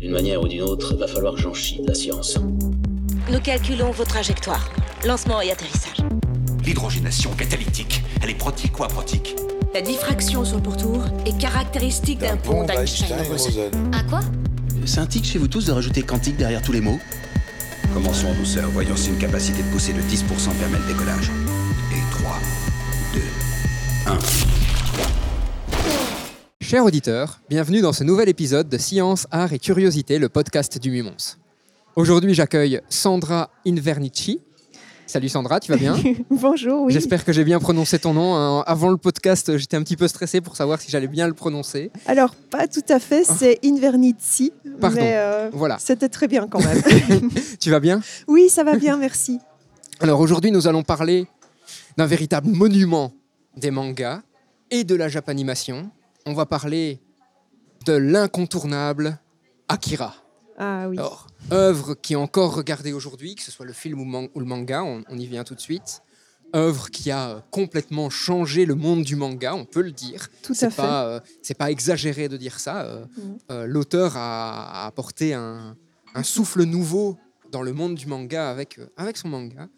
D'une manière ou d'une autre, va falloir que j'en chie de la science. Nous calculons vos trajectoires. Lancement et atterrissage. L'hydrogénation catalytique, elle est protique ou aprotique La diffraction sur le pourtour est caractéristique d'un pont d'Einstein-Rosen. Un quoi? C'est un tic chez vous tous de rajouter quantique derrière tous les mots? Commençons en douceur, voyons si une capacité de pousser de 10% permet le décollage. Et 3, 2, 1. Chers auditeurs, bienvenue dans ce nouvel épisode de Science, Art et Curiosité, le podcast du Mumons. Aujourd'hui, j'accueille Sandra Invernici. Salut Sandra, tu vas bien Bonjour, oui. J'espère que j'ai bien prononcé ton nom. hein. Avant le podcast, j'étais un petit peu stressé pour savoir si j'allais bien le prononcer. Alors, pas tout à fait, c'est. Ah. Pardon. Mais euh, Voilà. c'était très bien quand même. Tu vas bien? Oui, ça va bien, merci. Alors aujourd'hui, nous allons parler d'un véritable monument des mangas et de la japanimation. On va parler de l'incontournable Akira. Ah oui. Alors, œuvre qui est encore regardée aujourd'hui, que ce soit le film ou, man- ou le manga, on, on y vient tout de suite. Œuvre qui a euh, complètement changé le monde du manga, on peut le dire. Tout C'est à fait. pas, euh, c'est pas exagéré de dire ça. euh, Mhm. euh, L'auteur a, a apporté un, un souffle nouveau dans le monde du manga avec, avec son manga.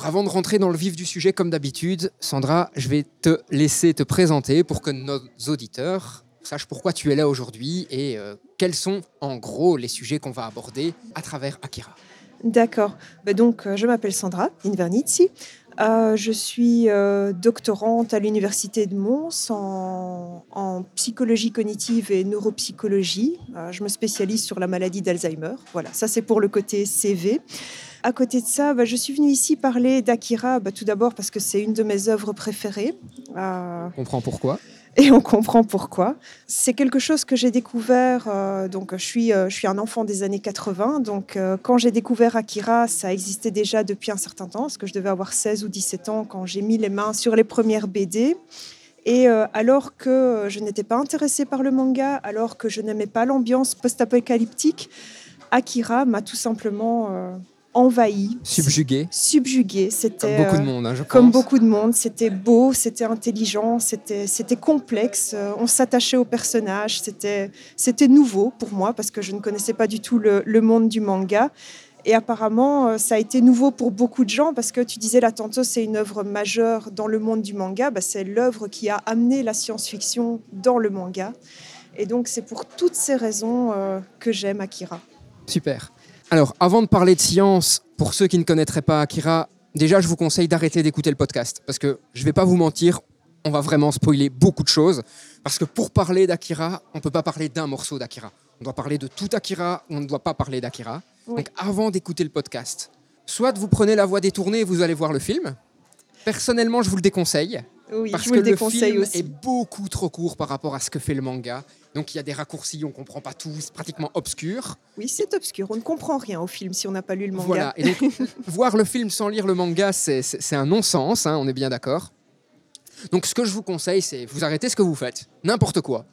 Avant de rentrer dans le vif du sujet, comme d'habitude, Sandra, je vais te laisser te présenter pour que nos auditeurs sachent pourquoi tu es là aujourd'hui et euh, quels sont en gros les sujets qu'on va aborder à travers Akira. D'accord. Bah donc, euh, je m'appelle Sandra Invernizzi. Euh, je suis doctorante à l'Université de Mons en, psychologie cognitive et neuropsychologie. Je me spécialise sur la maladie d'Alzheimer. Voilà, ça c'est pour le côté CV. À côté de ça, bah, je suis venue ici parler d'Akira, bah, tout d'abord parce que c'est une de mes œuvres préférées. Euh, On comprend pourquoi. et on comprend pourquoi. C'est quelque chose que j'ai découvert. euh, donc, je suis, euh, je suis un enfant des années 80. Donc, euh, quand j'ai découvert Akira, ça existait déjà depuis un certain temps, parce que je devais avoir 16 ou 17 ans quand j'ai mis les mains sur les premières BD. Et alors que je n'étais pas intéressée par le manga, alors que je n'aimais pas l'ambiance post-apocalyptique, Akira m'a tout simplement envahi, Subjugué, subjugué. comme C'était beaucoup euh, de monde, hein, je comme pense. beaucoup de monde, c'était beau, c'était intelligent, c'était c'était complexe. euh, On s'attachait aux personnages, c'était c'était nouveau pour moi parce que je ne connaissais pas du tout le, le monde du manga. Et apparemment, euh, ça a été nouveau pour beaucoup de gens parce que tu disais là tantôt, c'est une œuvre majeure dans le monde du manga. Bah, c'est l'œuvre qui a amené la science-fiction dans le manga. Et donc, c'est pour toutes ces raisons euh, que j'aime Akira. Super. Alors, avant de parler de science, pour ceux qui ne connaîtraient pas Akira, déjà, je vous conseille d'arrêter d'écouter le podcast. Parce que je vais pas vous mentir, on va vraiment spoiler beaucoup de choses. Parce que pour parler d'Akira, on ne peut pas parler d'un morceau d'Akira. On doit parler de tout Akira, on ne doit pas parler d'Akira. Oui. Donc, avant d'écouter le podcast, soit vous prenez la voie détournée et vous allez voir le film. Personnellement, je vous le déconseille. Oui, Parce je vous que le le film aussi. est beaucoup trop court par rapport à ce que fait le manga. Donc il y a des raccourcis, on comprend pas tout, c'est pratiquement obscur. Oui, c'est obscur. On ne comprend rien au film si on n'a pas lu le manga. Voilà. Et donc voir le film sans lire le manga, c'est un non-sens, hein, on est bien d'accord. Donc ce que je vous conseille, c'est vous arrêtez ce que vous faites, n'importe quoi.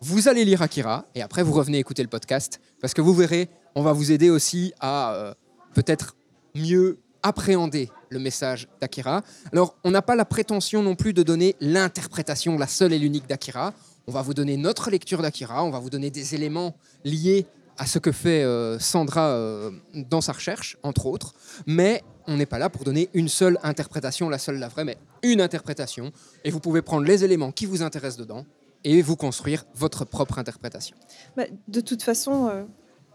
Vous allez lire Akira et après vous revenez écouter le podcast parce que vous verrez, on va vous aider aussi à euh, peut-être mieux appréhender le message d'Akira. Alors, on n'a pas la prétention non plus de donner l'interprétation, la seule et l'unique d'Akira. On va vous donner notre lecture d'Akira, on va vous donner des éléments liés à ce que fait euh, Sandra euh, dans sa recherche, entre autres. Mais on n'est pas là pour donner une seule interprétation, la seule, la vraie, mais une interprétation. Et vous pouvez prendre les éléments qui vous intéressent dedans et vous construire votre propre interprétation. Bah, de toute façon, euh,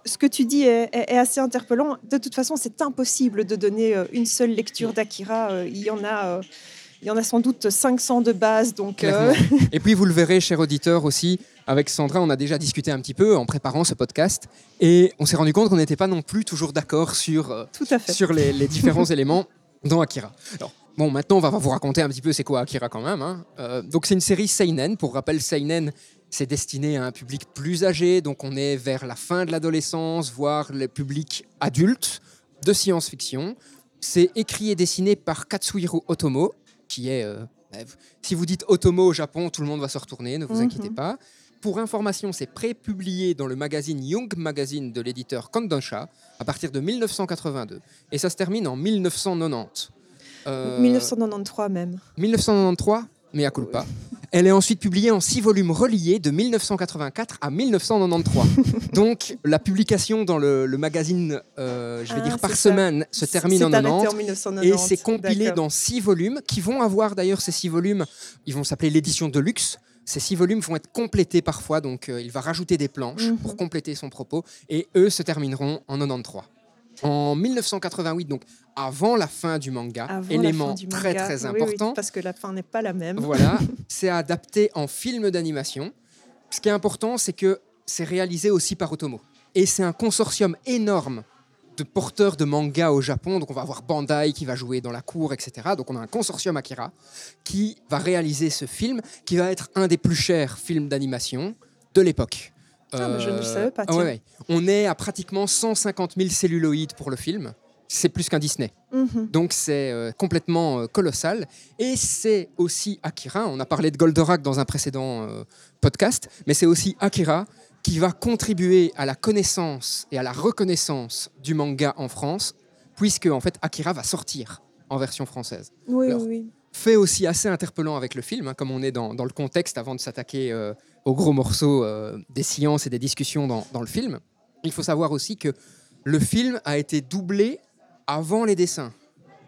ce que tu dis est, est- assez interpellant. De toute façon, c'est impossible de donner une seule lecture d'Akira. Il y en a. il y en a sans doute 500 de base, donc euh. Et puis vous le verrez, cher auditeur aussi, avec Sandra, on a déjà discuté un petit peu en préparant ce podcast, et on s'est rendu compte qu'on n'était pas non plus toujours d'accord sur, euh, tout à fait. sur les, les différents éléments dans Akira. Alors, bon, maintenant, on va vous raconter un petit peu c'est quoi Akira quand même. hein. Euh, donc, c'est une série Seinen. Pour rappel, Seinen, c'est destiné à un public plus âgé, donc on est vers la fin de l'adolescence, voire le public adulte de science-fiction. C'est écrit et dessiné par Katsuhiro Otomo, qui est... euh, bah, si vous dites Otomo au Japon, tout le monde va se retourner, ne vous Mhm. inquiétez pas. Pour information, c'est pré-publié dans le magazine Young Magazine de l'éditeur Kondensha à partir de 1982. Et ça se termine en 1990. Euh, 1993 même. 1993 mais à culpa. Elle est ensuite publiée en six volumes reliés de 1984 à 1993. Donc la publication dans le, le magazine, euh, je vais Ah, dire par c'est ça. semaine, se termine en arrêté 90. en 1990. Et c'est compilé dans six volumes qui vont avoir d'ailleurs ces six volumes. Ils vont s'appeler l'édition de luxe. Ces six volumes vont être complétés parfois, donc euh, il va rajouter des planches Mhm. pour compléter son propos. Et eux se termineront en 93. En 1988, donc avant la fin du manga, Avant élément du très manga. très Oui, oui, important. parce que la fin n'est pas la même. Voilà, c'est adapté en film d'animation. Ce qui est important, c'est que c'est réalisé aussi par Otomo. Et c'est un consortium énorme de porteurs de manga au Japon. Donc on va avoir Bandai qui va jouer dans la cour, etc. Donc on a un consortium Akira qui va réaliser ce film, qui va être un des plus chers films d'animation de l'époque. Ah, mais je ne le savais pas, ah ouais, tiens. ouais. On est à pratiquement 150 000 celluloïdes pour le film. C'est plus qu'un Disney. Mhm. Donc c'est euh, complètement euh, colossal. Et c'est aussi Akira, on a parlé de Goldorak dans un précédent euh, podcast, mais c'est aussi Akira qui va contribuer à la connaissance et à la reconnaissance du manga en France, puisque en fait Akira va sortir en version française. Oui, Alors, oui. Fait aussi assez interpellant avec le film, hein, comme on est dans, dans le contexte avant de s'attaquer aux gros morceaux euh, des sciences et des discussions dans, dans le film. Il faut savoir aussi que le film a été doublé avant les dessins.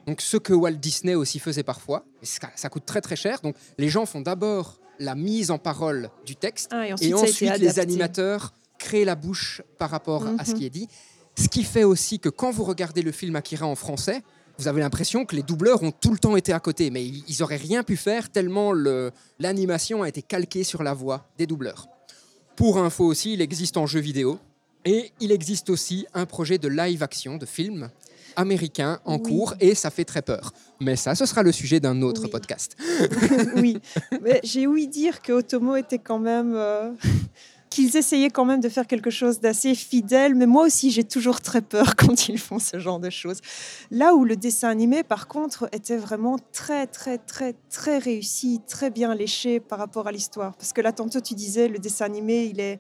Donc ce que Walt Disney aussi faisait parfois, ça, ça coûte très très cher. Donc les gens font d'abord la mise en parole du texte Ah, et ensuite, et les animateurs créent la bouche par rapport à ce Mhm. qui est dit. Ce qui fait aussi que quand vous regardez le film Akira en français, vous avez l'impression que les doubleurs ont tout le temps été à côté, mais ils ils auraient rien pu faire tellement le- l'animation a été calquée sur la voix des doubleurs. Pour info aussi, il existe en jeu vidéo et il existe aussi un projet de live action, de film américain en Oui. cours et ça fait très peur. Mais ça, ce sera le sujet d'un autre Oui. podcast. oui, j'ai ouï dire que Otomo était quand même. euh, qu'ils essayaient quand même de faire quelque chose d'assez fidèle, mais moi aussi j'ai toujours très peur quand ils font ce genre de choses. Là où le dessin animé, par contre, était vraiment très, très, très, très réussi, très bien léché par rapport à l'histoire. Parce que là, tantôt tu disais, le dessin animé, il est.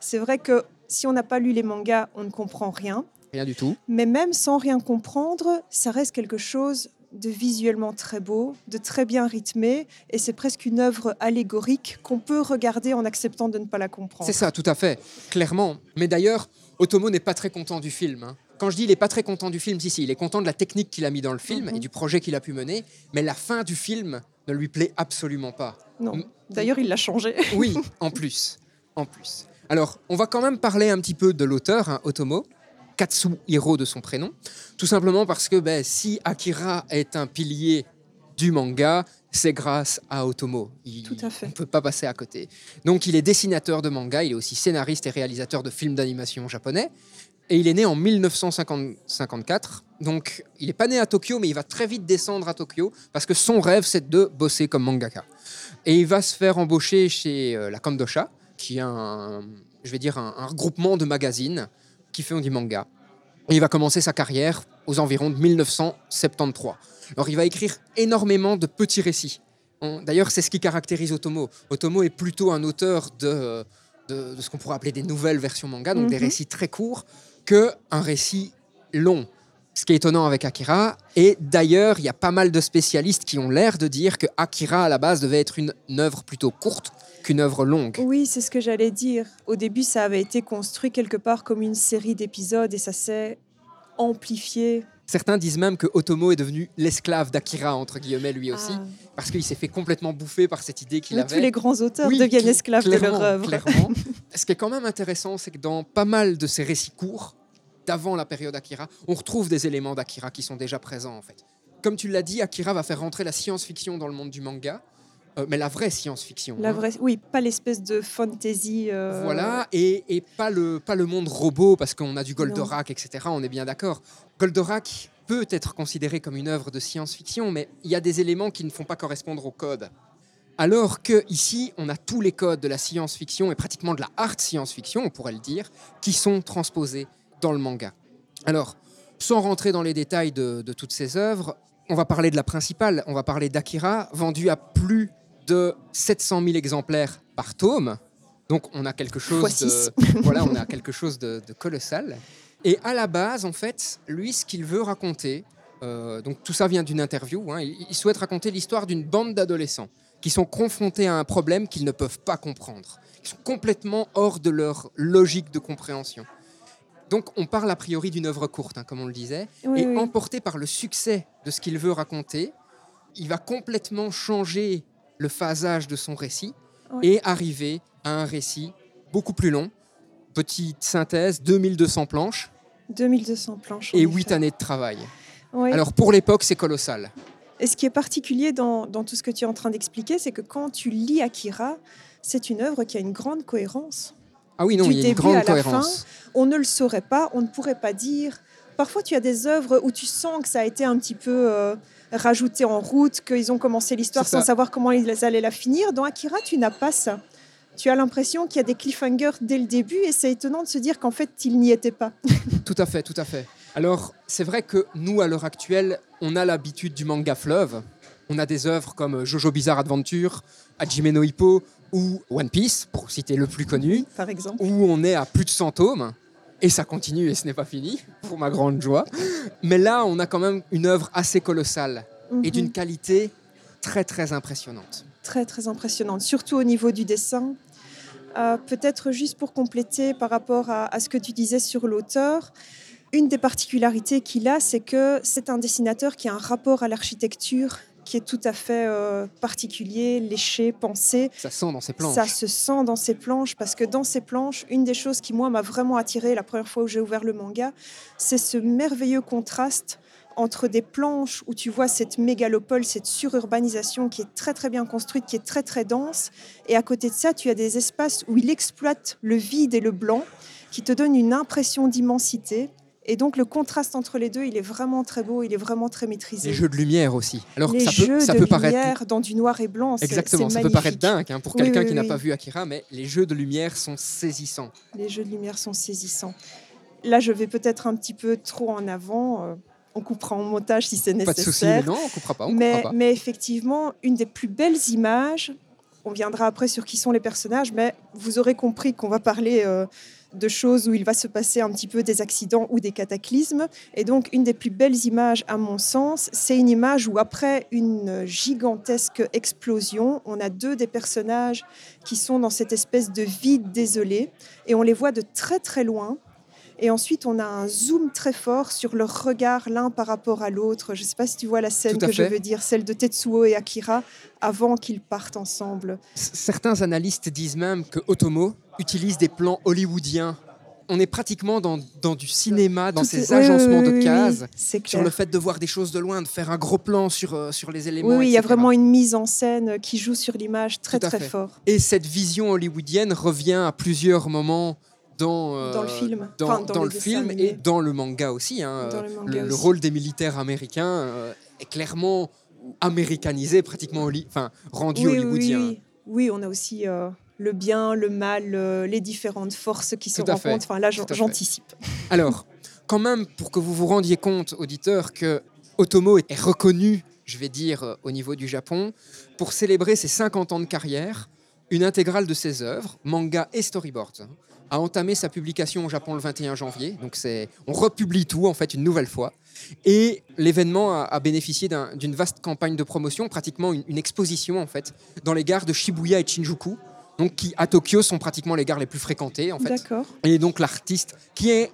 C'est vrai que si on n'a pas lu les mangas, on ne comprend rien. Rien du tout. Mais même sans rien comprendre, ça reste quelque chose de visuellement très beau, de très bien rythmé, et c'est presque une œuvre allégorique qu'on peut regarder en acceptant de ne pas la comprendre. C'est ça, tout à fait, clairement. Mais d'ailleurs, Otomo n'est pas très content du film. hein. Quand je dis il n'est pas très content du film, si, si, il est content de la technique qu'il a mis dans le film Mhm. et du projet qu'il a pu mener, mais la fin du film ne lui plaît absolument pas. Non. Mm. D'ailleurs, il l'a changé. Oui, en plus, en plus. Alors, on va quand même parler un petit peu de l'auteur, hein, Otomo, Katsuhiro de son prénom, tout simplement parce que ben, si Akira est un pilier du manga, c'est grâce à Otomo. Il- Tout à fait. On ne peut pas passer à côté. Donc, il est dessinateur de manga, il est aussi scénariste et réalisateur de films d'animation japonais. Et il est né en 1954. Donc, il n'est pas né à Tokyo, mais il va très vite descendre à Tokyo parce que son rêve, c'est de bosser comme mangaka. Et il va se faire embaucher chez euh, la Kandosha, qui est un, je vais dire, un, un regroupement de magazines qui font du manga. Et il va commencer sa carrière aux environs de 1973. Alors, il va écrire énormément de petits récits. D'ailleurs, c'est ce qui caractérise Otomo. Otomo est plutôt un auteur de, de, de ce qu'on pourrait appeler des nouvelles versions manga, donc des Mhm. récits très courts, que un récit long. Ce qui est étonnant avec Akira. Et d'ailleurs, il y a pas mal de spécialistes qui ont l'air de dire que Akira, à la base, devait être une œuvre plutôt courte qu'une œuvre longue. Oui, c'est ce que j'allais dire. Au début, ça avait été construit quelque part comme une série d'épisodes et ça s'est amplifié. Certains disent même que Otomo est devenu l'esclave d'Akira, entre guillemets, lui aussi, Ah. parce qu'il s'est fait complètement bouffer par cette idée qu'il avait. tous les grands auteurs Oui, deviennent cl- esclaves de clairement, leur œuvre. clairement. Ce qui est quand même intéressant, c'est que dans pas mal de ces récits courts, d'avant la période Akira, on retrouve des éléments d'Akira qui sont déjà présents en fait. Comme tu l'as dit, Akira va faire rentrer la science-fiction dans le monde du manga, euh, mais la vraie science-fiction. La hein. vraie, oui, pas l'espèce de fantasy. euh, Voilà, et, et pas, le, pas le monde robot, parce qu'on a du Goldorak, etc. On est bien d'accord. Goldorak peut être considéré comme une œuvre de science-fiction, mais il y a des éléments qui ne font pas correspondre au code. Alors que ici, on a tous les codes de la science-fiction et pratiquement de la art science-fiction, on pourrait le dire, qui sont transposés dans le manga. Alors, sans rentrer dans les détails de, de toutes ces œuvres, on va parler de la principale, on va parler d'Akira, vendue à plus de 700 000 exemplaires par tome. Donc on a quelque chose de, voilà, on a quelque chose de, de colossal. Et à la base, en fait, lui, ce qu'il veut raconter, euh, donc tout ça vient d'une interview, hein, il, il souhaite raconter l'histoire d'une bande d'adolescents qui sont confrontés à un problème qu'ils ne peuvent pas comprendre. Ils sont complètement hors de leur logique de compréhension. Donc on parle a priori d'une œuvre courte, hein, comme on le disait, Oui, et oui. emporté par le succès de ce qu'il veut raconter, il va complètement changer le phasage de son récit Ouais. et arriver à un récit beaucoup plus long. Petite synthèse, 2200 planches 2200 planches. et effet. 8 années de travail. Alors pour l'époque, c'est colossal. Et ce qui est particulier dans, dans tout ce que tu es en train d'expliquer, c'est que quand tu lis Akira, c'est une œuvre qui a une grande cohérence. Ah oui, non, Du il y a une grande cohérence. On ne le saurait pas, on ne pourrait pas dire. Parfois, tu as des œuvres où tu sens que ça a été un petit peu euh, rajouté en route, qu'ils ont commencé l'histoire sans savoir comment ils allaient la finir. Dans Akira, tu n'as pas ça. Tu as l'impression qu'il y a des cliffhangers dès le début et c'est étonnant de se dire qu'en fait, ils n'y étaient pas. Tout à fait, tout à fait. Alors, c'est vrai que nous, à l'heure actuelle, on a l'habitude du manga fleuve. On a des œuvres comme Jojo Bizarre Adventure, Hajime no Hippo ou One Piece, pour citer le plus connu, Par exemple. où on est à plus de 100 tomes. Et ça continue et ce n'est pas fini, pour ma grande joie. Mais là, on a quand même une œuvre assez colossale et Mhm. d'une qualité très, très impressionnante. très très impressionnante, surtout au niveau du dessin. Euh, Peut-être juste pour compléter par rapport à, à ce que tu disais sur l'auteur, une des particularités qu'il a, c'est que c'est un dessinateur qui a un rapport à l'architecture qui est tout à fait euh, particulier, léché, pensé. Ça sent dans ses planches. Ça se sent dans ses planches parce que dans ses planches, une des choses qui moi m'a vraiment attiré la première fois où j'ai ouvert le manga, c'est ce merveilleux contraste entre des planches où tu vois cette mégalopole, cette sururbanisation qui est très très bien construite, qui est très très dense, et à côté de ça, tu as des espaces où il exploite le vide et le blanc, qui te donnent une impression d'immensité. Et donc le contraste entre les deux, il est vraiment très beau, il est vraiment très maîtrisé. Les jeux de lumière aussi. Alors Les ça peut, jeux ça de peut paraître lumière dans du noir et blanc, c'est Exactement, ça peut paraître dingue hein, pour Oui, quelqu'un oui, qui n'a pas vu Akira, mais les jeux de lumière sont saisissants. Les jeux de lumière sont saisissants. Là, je vais peut-être un petit peu trop en avant. euh, On coupera en montage si c'est Pas de souci, nécessaire. mais non, on coupera pas, on mais, coupera pas. mais effectivement, une des plus belles images, on viendra après sur qui sont les personnages, mais vous aurez compris qu'on va parler euh, de choses où il va se passer un petit peu des accidents ou des cataclysmes. Et donc, une des plus belles images, à mon sens, c'est une image où, après une gigantesque explosion, on a deux des personnages qui sont dans cette espèce de vide désolé, et on les voit de très très loin. Et ensuite, on a un zoom très fort sur leur regard l'un par rapport à l'autre. Je ne sais pas si tu vois la scène que je veux dire, celle de Tetsuo et Akira avant qu'ils partent ensemble. Certains analystes disent même que Otomo utilise des plans hollywoodiens. On est pratiquement dans, dans du cinéma, dans Tout ces oui, agencements oui, de oui, cases, sur le fait de voir des choses de loin, de faire un gros plan sur, euh, sur les éléments. Oui, il y a vraiment une mise en scène qui joue sur l'image très très fait. fort. Et cette vision hollywoodienne revient à plusieurs moments dans, euh, Dans le film. dans, Enfin, dans dans le le dessin film animé. et dans le manga aussi. hein. Le manga le, le aussi. rôle des militaires américains euh, est clairement américanisé, pratiquement enfin, rendu Oui, hollywoodien. oui. Oui, on a aussi euh, le bien, le mal, les différentes forces qui se Tout rencontrent. Enfin, là, j'anticipe. Alors, quand même, pour que vous vous rendiez compte, auditeurs, que Otomo est reconnu, je vais dire, au niveau du Japon, pour célébrer ses 50 ans de carrière, une intégrale de ses œuvres, manga et storyboards, hein, a entamé sa publication au Japon le 21 janvier. Donc, c'est, on republie tout, en fait, une nouvelle fois. Et l'événement a, a bénéficié d'un- d'une vaste campagne de promotion, pratiquement une, une exposition, en fait, dans les gares de Shibuya et Shinjuku, donc qui, à Tokyo, sont pratiquement les gares les plus fréquentées, en fait. D'accord. Et donc l'artiste qui est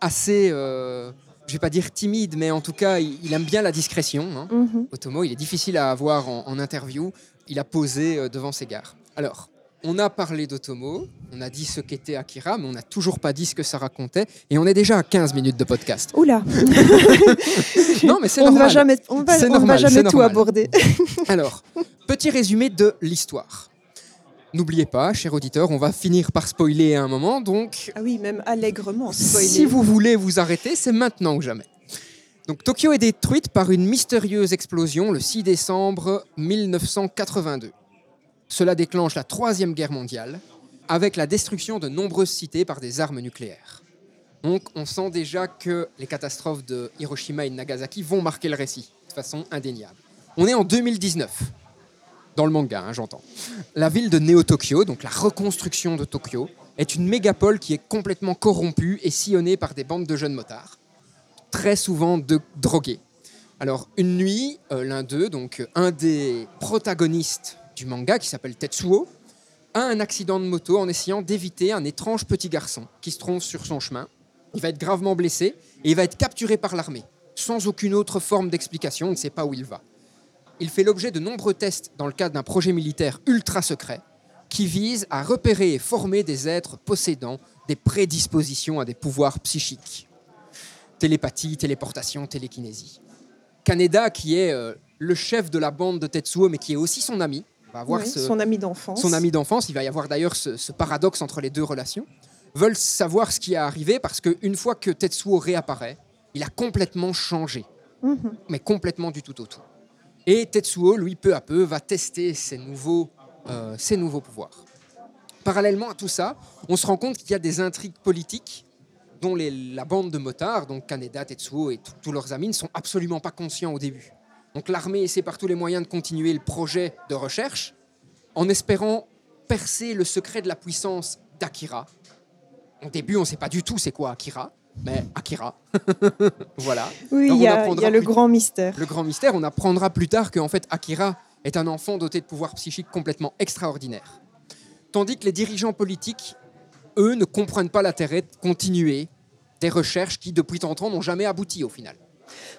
assez, euh, je vais pas dire timide, mais en tout cas, il, aime bien la discrétion. hein. Mhm. Otomo, il est difficile à avoir en, en interview. Il a posé euh, devant ses gares. Alors, on a parlé d'Otomo, on a dit ce qu'était Akira, mais on n'a toujours pas dit ce que ça racontait. Et on est déjà à 15 minutes de podcast. Oula, Non, mais c'est on ne va normal. jamais, on va, on va normal, jamais tout normal. aborder. Alors, petit résumé de l'histoire. N'oubliez pas, cher auditeur, on va finir par spoiler à un moment, donc Ah oui, même allègrement spoilé. Si vous voulez vous arrêter, c'est maintenant ou jamais. Donc Tokyo est détruite par une mystérieuse explosion le 6 décembre 1982. Cela déclenche la Troisième Guerre mondiale avec la destruction de nombreuses cités par des armes nucléaires. Donc on sent déjà que les catastrophes de Hiroshima et Nagasaki vont marquer le récit de façon indéniable. On est en 2019, dans le manga, hein, j'entends. La ville de Neo-Tokyo, donc la reconstruction de Tokyo, est une mégapole qui est complètement corrompue et sillonnée par des bandes de jeunes motards, très souvent drogués. Alors, une nuit, euh, l'un d'eux, donc un des protagonistes du manga, qui s'appelle Tetsuo, a un accident de moto en essayant d'éviter un étrange petit garçon qui se trompe sur son chemin. Il va être gravement blessé et il va être capturé par l'armée, sans aucune autre forme d'explication, on ne sait pas où il va. Il fait l'objet de nombreux tests dans le cadre d'un projet militaire ultra secret qui vise à repérer et former des êtres possédant des prédispositions à des pouvoirs psychiques. Télépathie, téléportation, télékinésie. Kaneda, qui est euh, le chef de la bande de Tetsuo, mais qui est aussi son ami, va avoir Oui, ce- Son ami d'enfance. son ami d'enfance, il va y avoir d'ailleurs ce, ce paradoxe entre les deux relations, veulent savoir ce qui est arrivé parce qu'une fois que Tetsuo réapparaît, il a complètement changé, Mhm. mais complètement du tout au tout. Et Tetsuo, lui, peu à peu, va tester ses nouveaux, euh, ses nouveaux pouvoirs. Parallèlement à tout ça, on se rend compte qu'il y a des intrigues politiques dont les- la bande de motards, donc Kaneda, Tetsuo et tous leurs amis, ne sont absolument pas conscients au début. Donc l'armée essaie par tous les moyens de continuer le projet de recherche en espérant percer le secret de la puissance d'Akira. Au début, on ne sait pas du tout c'est quoi Akira, mais Akira. voilà. Oui, il y a, y le grand mystère. Le grand mystère, on apprendra plus tard qu'en fait Akira est un enfant doté de pouvoirs psychiques complètement extraordinaires. Tandis que les dirigeants politiques, eux, ne comprennent pas l'intérêt de continuer des recherches qui, depuis tant de temps, n'ont jamais abouti au final.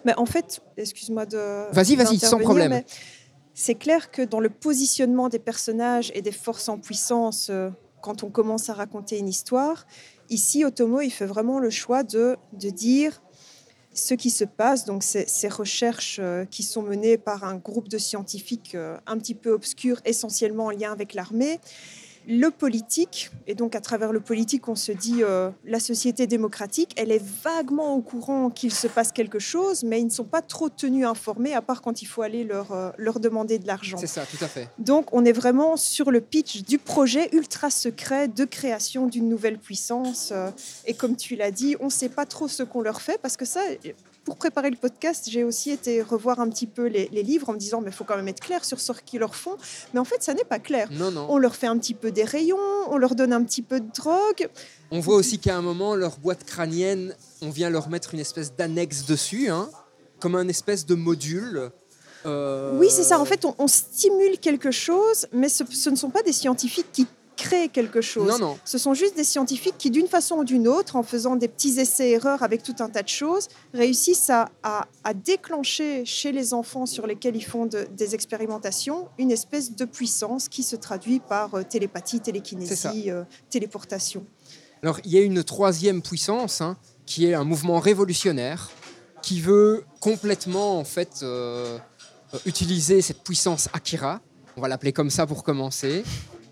Mais en fait, excuse-moi de. Vas-y, vas-y, sans problème. C'est clair que dans le positionnement des personnages et des forces en puissance, euh, quand on commence à raconter une histoire, ici, Otomo, il fait vraiment le choix de, de dire ce qui se passe, donc ces, ces recherches euh, qui sont menées par un groupe de scientifiques euh, un petit peu obscurs, essentiellement en lien avec l'armée, le politique, et donc à travers le politique, on se dit euh, la société démocratique, elle est vaguement au courant qu'il se passe quelque chose, mais ils ne sont pas trop tenus informés, à part quand il faut aller leur, euh, leur demander de l'argent. C'est ça, tout à fait. Donc on est vraiment sur le pitch du projet ultra secret de création d'une nouvelle puissance. euh, Et comme tu l'as dit, on ne sait pas trop ce qu'on leur fait, parce que ça... Pour préparer le podcast, j'ai aussi été revoir un petit peu les, les livres en me disant, mais il faut quand même être clair sur ce qu'ils leur font. Mais en fait, ça n'est pas clair. Non, non. On leur fait un petit peu des rayons, on leur donne un petit peu de drogue. On voit aussi qu'à un moment, leur boîte crânienne, on vient leur mettre une espèce d'annexe dessus, hein, comme un espèce de module. Euh, Oui, c'est ça. En fait, on, on stimule quelque chose, mais ce, ce ne sont pas des scientifiques qui créent quelque chose. Non, non. Ce sont juste des scientifiques qui, d'une façon ou d'une autre, en faisant des petits essais-erreurs avec tout un tas de choses, réussissent à, à- à déclencher chez les enfants sur lesquels ils font de- des expérimentations une espèce de puissance qui se traduit par euh, télépathie, télékinésie, euh, téléportation. Alors, il y a une troisième puissance, hein, qui est un mouvement révolutionnaire, qui veut complètement, en fait, euh, utiliser cette puissance Akira, on va l'appeler comme ça pour commencer,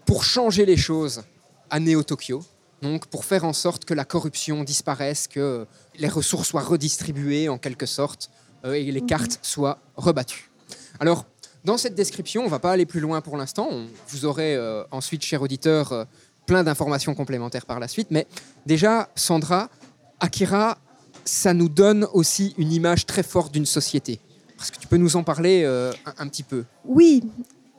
pour changer les choses à Néo-Tokyo. Donc, pour faire en sorte que la corruption disparaisse, que les ressources soient redistribuées en quelque sorte, euh, et les cartes soient rebattues. Alors, dans cette description, on ne va pas aller plus loin pour l'instant. Vous aurez euh, ensuite, cher auditeur, euh, plein d'informations complémentaires par la suite. Mais déjà, Sandra, Akira, ça nous donne aussi une image très forte d'une société. Est-ce que tu peux nous en parler un, un petit peu? Oui,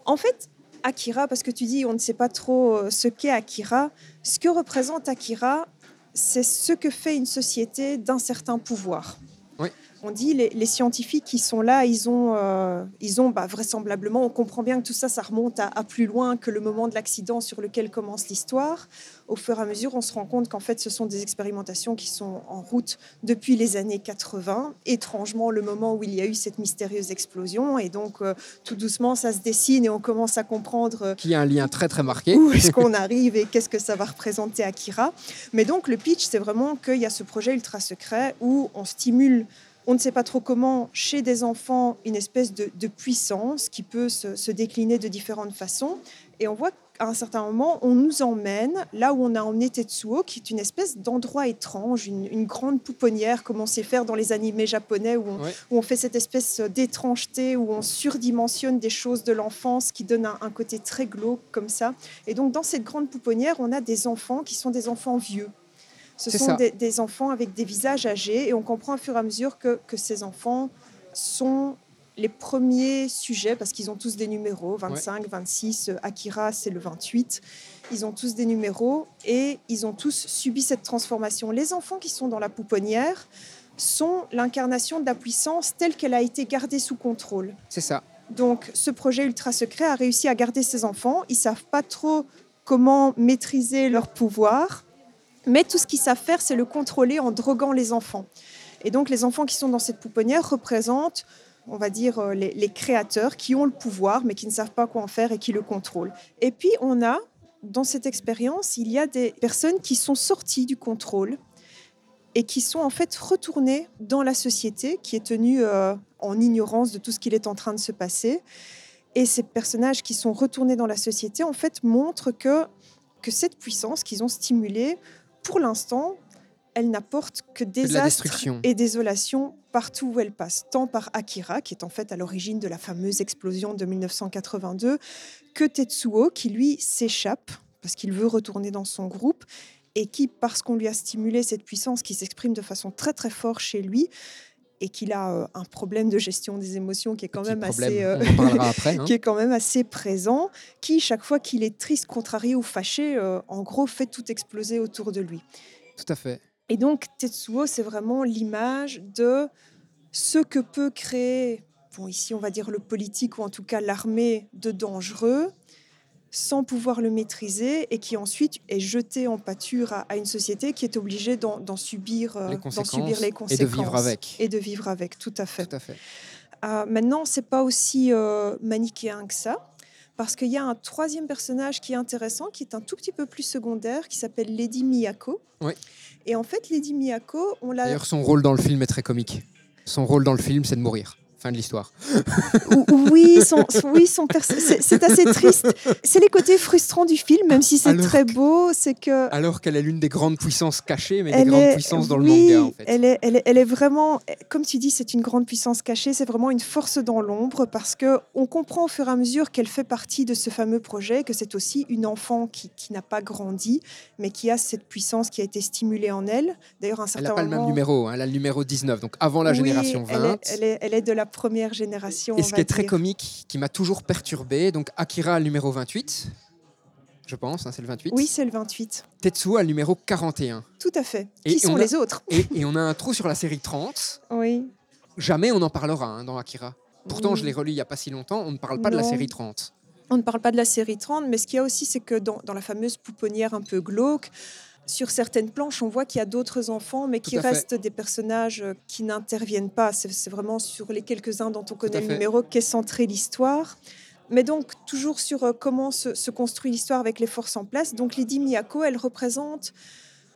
en fait, Akira, parce que tu dis on ne sait pas trop euh, ce qu'est Akira, ce que représente Akira, c'est ce que fait une société d'un certain pouvoir. Oui. On dit les, les scientifiques qui sont là, ils ont, euh, ils ont bah, vraisemblablement, on comprend bien que tout ça, ça remonte à, à plus loin que le moment de l'accident sur lequel commence l'histoire. Au fur et à mesure, on se rend compte qu'en fait, ce sont des expérimentations qui sont en route depuis les années 80. Étrangement, le moment où il y a eu cette mystérieuse explosion. Et donc, euh, tout doucement, ça se dessine et on commence à comprendre euh, Qui a un lien très très marqué. où est-ce qu'on arrive et qu'est-ce que ça va représenter Akira. Mais donc, le pitch, c'est vraiment qu'il y a ce projet ultra secret où on stimule. On ne sait pas trop comment, chez des enfants, une espèce de, de puissance qui peut se, se décliner de différentes façons. Et on voit qu'à un certain moment, on nous emmène là où on a emmené Tetsuo, qui est une espèce d'endroit étrange, une, une grande pouponnière, comme on sait faire dans les animés japonais, où on, Ouais. où on fait cette espèce d'étrangeté, où on surdimensionne des choses de l'enfance qui donne un, un côté très glauque comme ça. Et donc, dans cette grande pouponnière, on a des enfants qui sont des enfants vieux. Ce sont des, des enfants avec des visages âgés et on comprend au fur et à mesure que, que ces enfants sont les premiers sujets parce qu'ils ont tous des numéros 25, 26, euh, Akira c'est le 28. Ils ont tous des numéros et ils ont tous subi cette transformation. Les enfants qui sont dans la pouponnière sont l'incarnation de la puissance telle qu'elle a été gardée sous contrôle. C'est ça. Donc, ce projet ultra secret a réussi à garder ses enfants. Ils savent pas trop comment maîtriser leur pouvoir, mais tout ce qu'ils savent faire, c'est le contrôler en droguant les enfants. Et donc, les enfants qui sont dans cette pouponnière représentent, on va dire, euh, les, créateurs qui ont le pouvoir, mais qui ne savent pas quoi en faire et qui le contrôlent. Et puis, on a, dans cette expérience, il y a des personnes qui sont sorties du contrôle et qui sont en fait retournées dans la société qui est tenue euh, en ignorance de tout ce qu'il est en train de se passer. Et ces personnages qui sont retournés dans la société, en fait, montrent que, que cette puissance qu'ils ont stimulée, pour l'instant, elle n'apporte que désastre et désolation partout où elle passe, tant par Akira, qui est en fait à l'origine de la fameuse explosion de 1982, que Tetsuo, qui lui s'échappe parce qu'il veut retourner dans son groupe et qui, parce qu'on lui a stimulé cette puissance qui s'exprime de façon très très forte chez lui, et qu'il a euh, un problème de gestion des émotions qui est quand Petit même assez... euh, après. hein. qui est quand même assez présent, qui, chaque fois qu'il est triste, contrarié ou fâché, euh, en gros, fait tout exploser autour de lui. Tout à fait. Et donc, Tetsuo, c'est vraiment l'image de ce que peut créer, bon, ici, on va dire le politique ou en tout cas l'armée de dangereux, sans pouvoir le maîtriser et qui ensuite est jeté en pâture à, à une société qui est obligée d'en d'en subir, euh, Les d'en conséquences subir les et de vivre avec. Et de vivre avec, tout à fait. Tout à fait. Euh, maintenant, c'est pas aussi euh, manichéen que ça, parce qu'il y a un troisième personnage qui est intéressant, qui est un tout petit peu plus secondaire, qui s'appelle Lady Miyako. Oui. Et en fait, Lady Miyako, on l'a. D'ailleurs, son rôle dans le film est très comique. Son rôle dans le film, c'est de mourir. Fin de l'histoire. Ou- ou- Oui, son, son- oui, son c'est assez triste. C'est les côtés frustrants du film, même si c'est très beau, c'est que. Alors qu'elle est l'une des grandes puissances cachées, mais des Elle grandes est, puissances dans oui, le manga, en fait. Elle est, elle, est, elle est vraiment, comme tu dis, c'est une grande puissance cachée, c'est vraiment une force dans l'ombre parce que on comprend au fur et à mesure qu'elle fait partie de ce fameux projet, que c'est aussi une enfant qui, qui n'a pas grandi, mais qui a cette puissance qui a été stimulée en elle. D'ailleurs, un Elle certain n'a pas le même numéro, hein, elle a le numéro 19, donc avant la Oui, génération 20. Elle est, elle, est, elle est de la première génération. Et ce qui est très comique, qui m'a toujours perturbé, donc Akira numéro 28, je pense, hein, c'est le 28. Oui, c'est le 28. Tetsuo a le numéro 41. Tout à fait. Et qui sont a- les autres Et, et on a un trou sur la série 30. Oui. Jamais on en parlera hein, dans Akira. Pourtant, je l'ai relu il n'y a pas si longtemps, on ne parle pas de la série 30. On ne parle pas de la série 30, mais ce qu'il y a aussi, c'est que dans, dans la fameuse pouponnière un peu glauque, sur certaines planches, on voit qu'il y a d'autres enfants, mais qui fait. restent des personnages euh, qui n'interviennent pas. C'est vraiment sur les quelques-uns dont on connaît le fait. numéro qu'est centrée l'histoire. Mais donc, toujours sur euh, comment se, se construit l'histoire avec les forces en place. Donc, Lady Miyako, elle représente,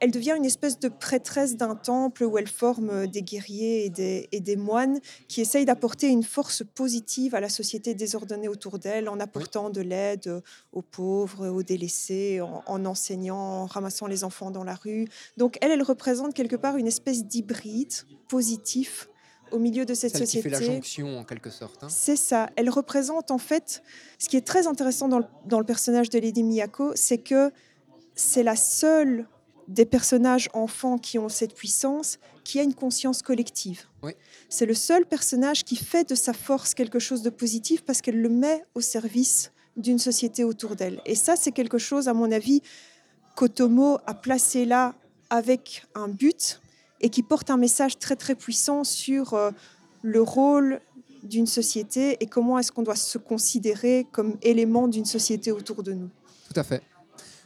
elle devient une espèce de prêtresse d'un temple où elle forme euh, des guerriers et des, et des moines qui essayent d'apporter une force positive à la société désordonnée autour d'elle en apportant de l'aide euh, aux pauvres, aux délaissés, en, en enseignant, en ramassant les enfants dans la rue. Donc, elle, elle représente quelque part une espèce d'hybride positif au milieu de cette Celle qui société. fait la jonction en quelque sorte. hein. C'est ça. Elle représente en fait, ce qui est très intéressant dans le, dans le personnage de Lady Miyako, c'est que c'est la seule des personnages enfants qui ont cette puissance qui a une conscience collective. Oui. C'est le seul personnage qui fait de sa force quelque chose de positif parce qu'elle le met au service d'une société autour d'elle. Et ça, c'est quelque chose, à mon avis, qu'Otomo a placé là avec un but et qui porte un message très très puissant sur euh, le rôle d'une société et comment est-ce qu'on doit se considérer comme élément d'une société autour de nous. Tout à fait.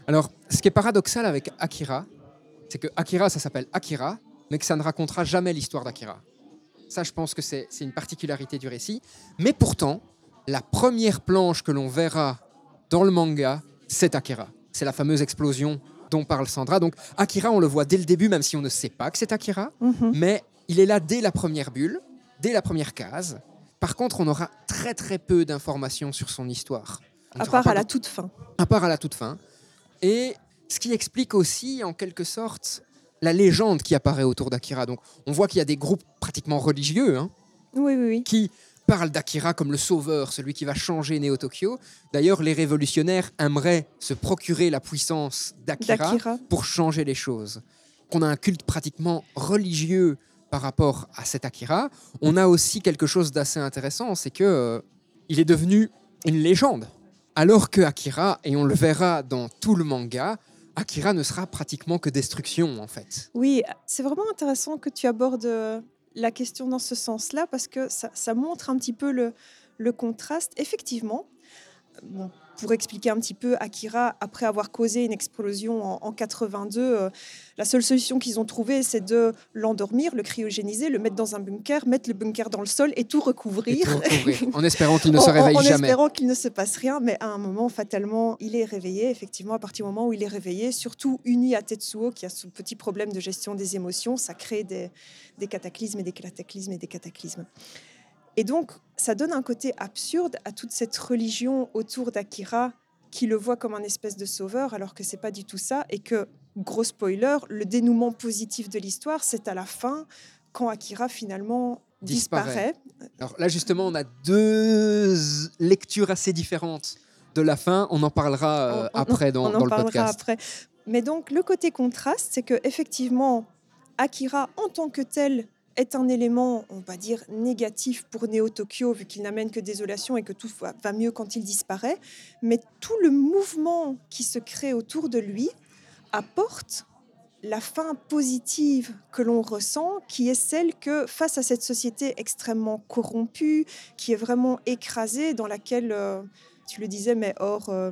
Alors, ce qui est paradoxal avec Akira, c'est que Akira, ça s'appelle Akira, mais que ça ne racontera jamais l'histoire d'Akira. Ça, je pense que c'est une particularité du récit. Mais pourtant, la première planche que l'on verra dans le manga, c'est Akira. C'est la fameuse explosion dont parle Sandra. Donc, Akira, on le voit dès le début, même si on ne sait pas que c'est Akira. Mais il est là dès la première bulle, dès la première case. Par contre, on aura très très peu d'informations sur son histoire. On À part à la toute fin. à part à la toute fin. Et ce qui explique aussi, en quelque sorte, la légende qui apparaît autour d'Akira. Donc, on voit qu'il y a des groupes pratiquement religieux hein, Oui, oui, oui. qui parlent d'Akira comme le sauveur, celui qui va changer Néo-Tokyo. D'ailleurs, les révolutionnaires aimeraient se procurer la puissance d'Akira pour changer les choses. On a un culte pratiquement religieux par rapport à cet Akira. On a aussi quelque chose d'assez intéressant, c'est que euh, il est devenu une légende. Alors que Akira, et on le verra dans tout le manga, Akira ne sera pratiquement que destruction en fait. Oui, c'est vraiment intéressant que tu abordes euh, la question dans ce sens-là parce que ça, montre un petit peu le, contraste, effectivement, pour expliquer un petit peu, Akira, après avoir causé une explosion en, en 82, euh, la seule solution qu'ils ont trouvée, c'est de l'endormir, le cryogéniser, le mettre dans un bunker, mettre le bunker dans le sol et tout recouvrir. Et tout recouvrir, en espérant qu'il ne se En- en- réveille en jamais. espérant qu'il ne se passe rien, mais à un moment, fatalement, il est réveillé. Effectivement, à partir du moment où il est réveillé, surtout uni à Tetsuo, qui a ce petit problème de gestion des émotions, ça crée des, des cataclysmes et des cataclysmes et des cataclysmes. Et donc, ça donne un côté absurde à toute cette religion autour d'Akira qui le voit comme un espèce de sauveur, alors que c'est pas du tout ça, et que, gros spoiler, le dénouement positif de l'histoire, c'est à la fin, quand Akira finalement Disparaît. disparaît. Alors là, justement, on a deux lectures assez différentes de la fin. On en parlera euh, On- on- après dans, on en dans le parlera podcast. après. Mais donc, le côté contraste, c'est que effectivement, Akira, en tant que tel, est un élément, on va dire, négatif pour Neo Tokyo, vu qu'il n'amène que désolation et que tout va mieux quand il disparaît. Mais tout le mouvement qui se crée autour de lui apporte la fin positive que l'on ressent, qui est celle que face à cette société extrêmement corrompue, qui est vraiment écrasée, dans laquelle, euh, tu le disais, mais hors, euh,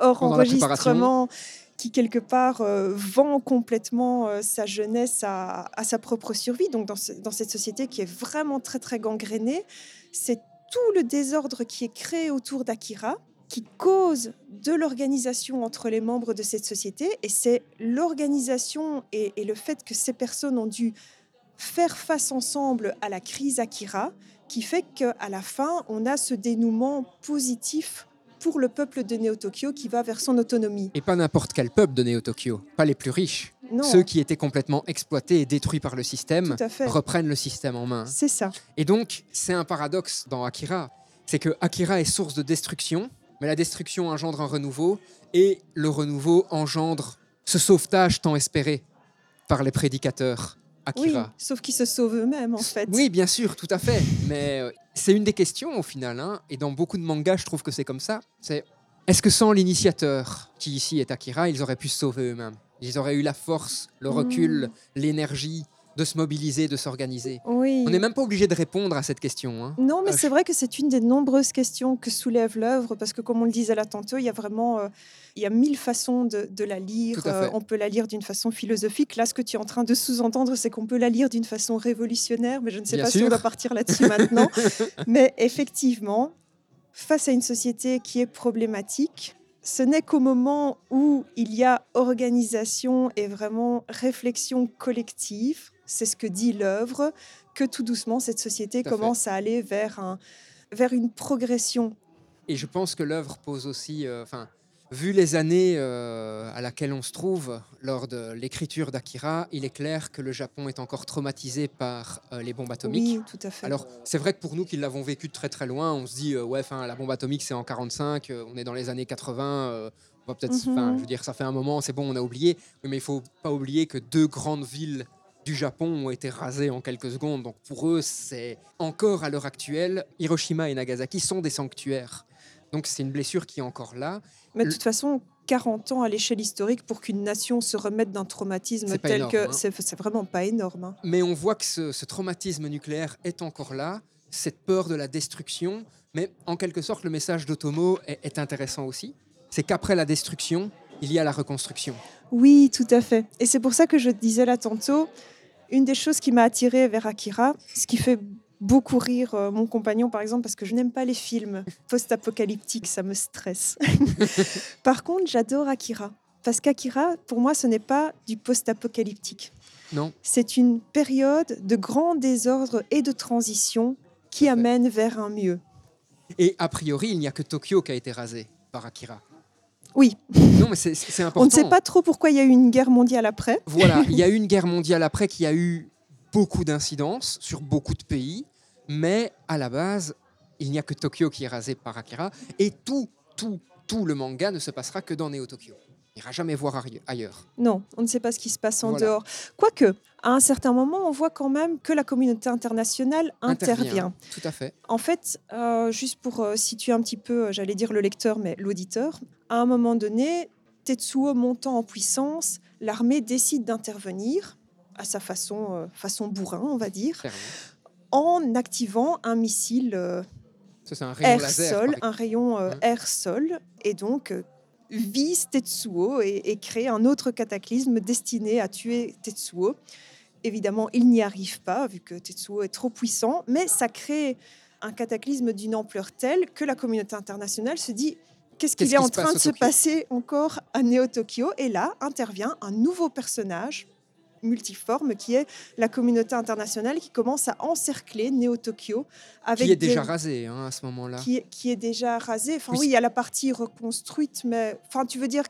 Hors- enregistrement, qui quelque part euh, vend complètement euh, sa jeunesse à, sa propre survie. Donc dans cette société qui est vraiment très très gangrénée, c'est tout le désordre qui est créé autour d'Akira qui cause de l'organisation entre les membres de cette société. Et c'est l'organisation et, et le fait que ces personnes ont dû faire face ensemble à la crise Akira qui fait qu'à la fin, on a ce dénouement positif pour le peuple de Néo-Tokyo qui va vers son autonomie. Et pas n'importe quel peuple de Néo-Tokyo, pas les plus riches. Non, Ceux qui étaient complètement exploités et détruits par le système reprennent le système en main. C'est ça. Et donc, c'est un paradoxe dans Akira. C'est que Akira est source de destruction, mais la destruction engendre un renouveau, et le renouveau engendre ce sauvetage tant espéré par les prédicateurs Oui, Akira. sauf qu'ils se sauvent eux-mêmes en fait. Oui, bien sûr, tout à fait. Mais euh, c'est une des questions au final. hein, et dans beaucoup de mangas, je trouve que c'est comme ça. C'est est-ce que sans l'initiateur, qui ici est Akira, ils auraient pu se sauver eux-mêmes? Ils auraient eu la force, le recul, l'énergie de se mobiliser, de s'organiser. Oui. On n'est même pas obligé de répondre à cette question. hein. Non, mais Euh, c'est vrai que c'est une des nombreuses questions que soulève l'œuvre, parce que comme on le disait là tantôt, il y a vraiment euh, il y a mille façons de, de la lire. Euh, on peut la lire d'une façon philosophique. Là, ce que tu es en train de sous-entendre, c'est qu'on peut la lire d'une façon révolutionnaire, mais je ne sais Bien pas si on doit partir là-dessus maintenant. mais effectivement, face à une société qui est problématique, ce n'est qu'au moment où il y a organisation et vraiment réflexion collective, c'est ce que dit l'œuvre, que tout doucement cette société Tout à fait. commence à aller vers, un, vers une progression. Et je pense que l'œuvre pose aussi, euh, enfin, vu les années euh, à laquelle on se trouve lors de l'écriture d'Akira, il est clair que le Japon est encore traumatisé par euh, les bombes atomiques. Oui, tout à fait. Alors, c'est vrai que pour nous qui l'avons vécu de très très loin, on se dit, euh, ouais, enfin, la bombe atomique c'est en 45, euh, on est dans les années 80, euh, on va peut-être, Mhm. je veux dire, ça fait un moment, c'est bon, on a oublié. Oui, mais il faut pas oublier que deux grandes villes du Japon ont été rasées en quelques secondes. Donc pour eux, c'est encore à l'heure actuelle, Hiroshima et Nagasaki sont des sanctuaires. Donc c'est une blessure qui est encore là. Mais de toute façon, 40 ans à l'échelle historique pour qu'une nation se remette d'un traumatisme tel énorme, que hein. c'est vraiment pas énorme. hein. Mais on voit que ce, ce traumatisme nucléaire est encore là, cette peur de la destruction. Mais en quelque sorte, le message d'Otomo est, est intéressant aussi. C'est qu'après la destruction, il y a la reconstruction. Oui, tout à fait. Et c'est pour ça que je disais là tantôt, une des choses qui m'a attirée vers Akira, ce qui fait beaucoup rire euh, mon compagnon par exemple, parce que je n'aime pas les films post-apocalyptiques, ça me stresse. par contre, j'adore Akira. Parce qu'Akira, pour moi, ce n'est pas du post-apocalyptique. Non C'est une période de grand désordre et de transition qui amène vers un mieux. Et a priori, il n'y a que Tokyo qui a été rasé par Akira. Oui. Non, mais c'est- c'est important. On ne sait pas trop pourquoi il y a eu une guerre mondiale après. Voilà, il y a eu une guerre mondiale après qui a eu beaucoup d'incidences sur beaucoup de pays, mais à la base, il n'y a que Tokyo qui est rasé par Akira, et tout, tout, tout le manga ne se passera que dans Neo Tokyo. Il n'ira jamais voir ailleurs. Non, on ne sait pas ce qui se passe en Voilà. dehors. Quoique, à un certain moment, on voit quand même que la communauté internationale intervient. Tout à fait. En fait, euh, juste pour euh, situer un petit peu, euh, j'allais dire le lecteur, mais l'auditeur, à un moment donné, Tetsuo montant en puissance, l'armée décide d'intervenir à sa façon, euh, façon bourrin, on va dire, Clairement. en activant un missile Ça, un rayon laser. air-sol, un rayon euh, Mhm. air-sol, et donc euh, vise Tetsuo et, et crée un autre cataclysme destiné à tuer Tetsuo. Évidemment, il n'y arrive pas, vu que Tetsuo est trop puissant, mais ça crée un cataclysme d'une ampleur telle que la communauté internationale se dit qu'est-ce qu'il est qui en train de se passer encore à Néo-Tokyo Et là intervient un nouveau personnage multiforme qui est la communauté internationale qui commence à encercler Néo-Tokyo avec Qui est des- déjà rasé hein, à ce moment-là. qui est, qui est déjà rasé. Enfin, Oui, oui, il y a la partie reconstruite, mais enfin, tu veux dire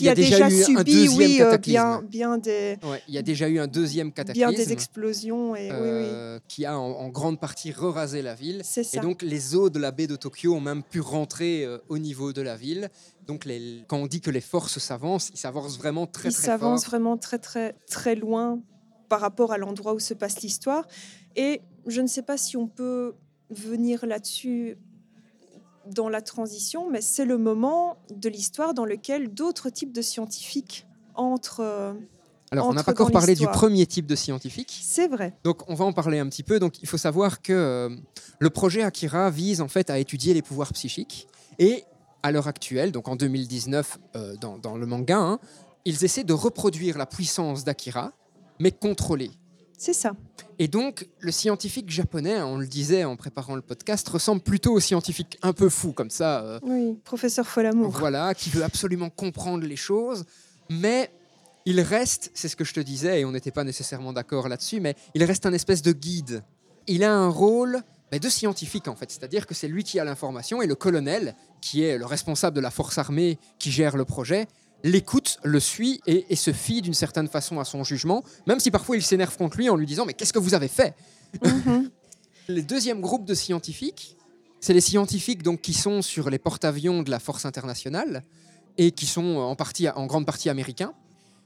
qui a a, déjà déjà, eu un subi, deuxième oui, euh, bien, bien des, Ouais, il y a déjà eu un deuxième bien cataclysme des explosions et oui, oui, euh, qui a en, en grande partie re-rasé la ville. c'est Et ça. donc les eaux de la baie de Tokyo ont même pu rentrer euh, au niveau de la ville. Donc les- quand on dit que les forces s'avancent, ils s'avancent vraiment très il très fort. vraiment très très très loin par rapport à l'endroit où se passe l'histoire. Et je ne sais pas si on peut venir là-dessus dans la transition, mais c'est le moment de l'histoire dans lequel d'autres types de scientifiques entrent. euh, Alors on n'a pas encore parlé du premier type de scientifique. C'est vrai. Donc on va en parler un petit peu. Donc il faut savoir que euh, le projet Akira vise en fait à étudier les pouvoirs psychiques et à l'heure actuelle, donc en 2019 euh, dans, dans le manga, hein, ils essaient de reproduire la puissance d'Akira, mais contrôlée. C'est ça. Et donc, le scientifique japonais, on le disait en préparant le podcast, ressemble plutôt au scientifique un peu fou, comme ça, euh, Oui, professeur Folamour. voilà, qui veut absolument comprendre les choses, mais il reste, c'est ce que je te disais, et on n'était pas nécessairement d'accord là-dessus, mais il reste un espèce de guide. Il a un rôle de scientifique, en fait, c'est-à-dire que c'est lui qui a l'information, et le colonel, qui est le responsable de la force armée qui gère le projet, l'écoute, le suit et, et se fie d'une certaine façon à son jugement, même si parfois il s'énerve contre lui en lui disant Mais qu'est-ce que vous avez fait? Mhm. Le deuxième groupe de scientifiques, c'est les scientifiques donc, qui sont sur les porte-avions de la force internationale et qui sont en, partie, en grande partie américains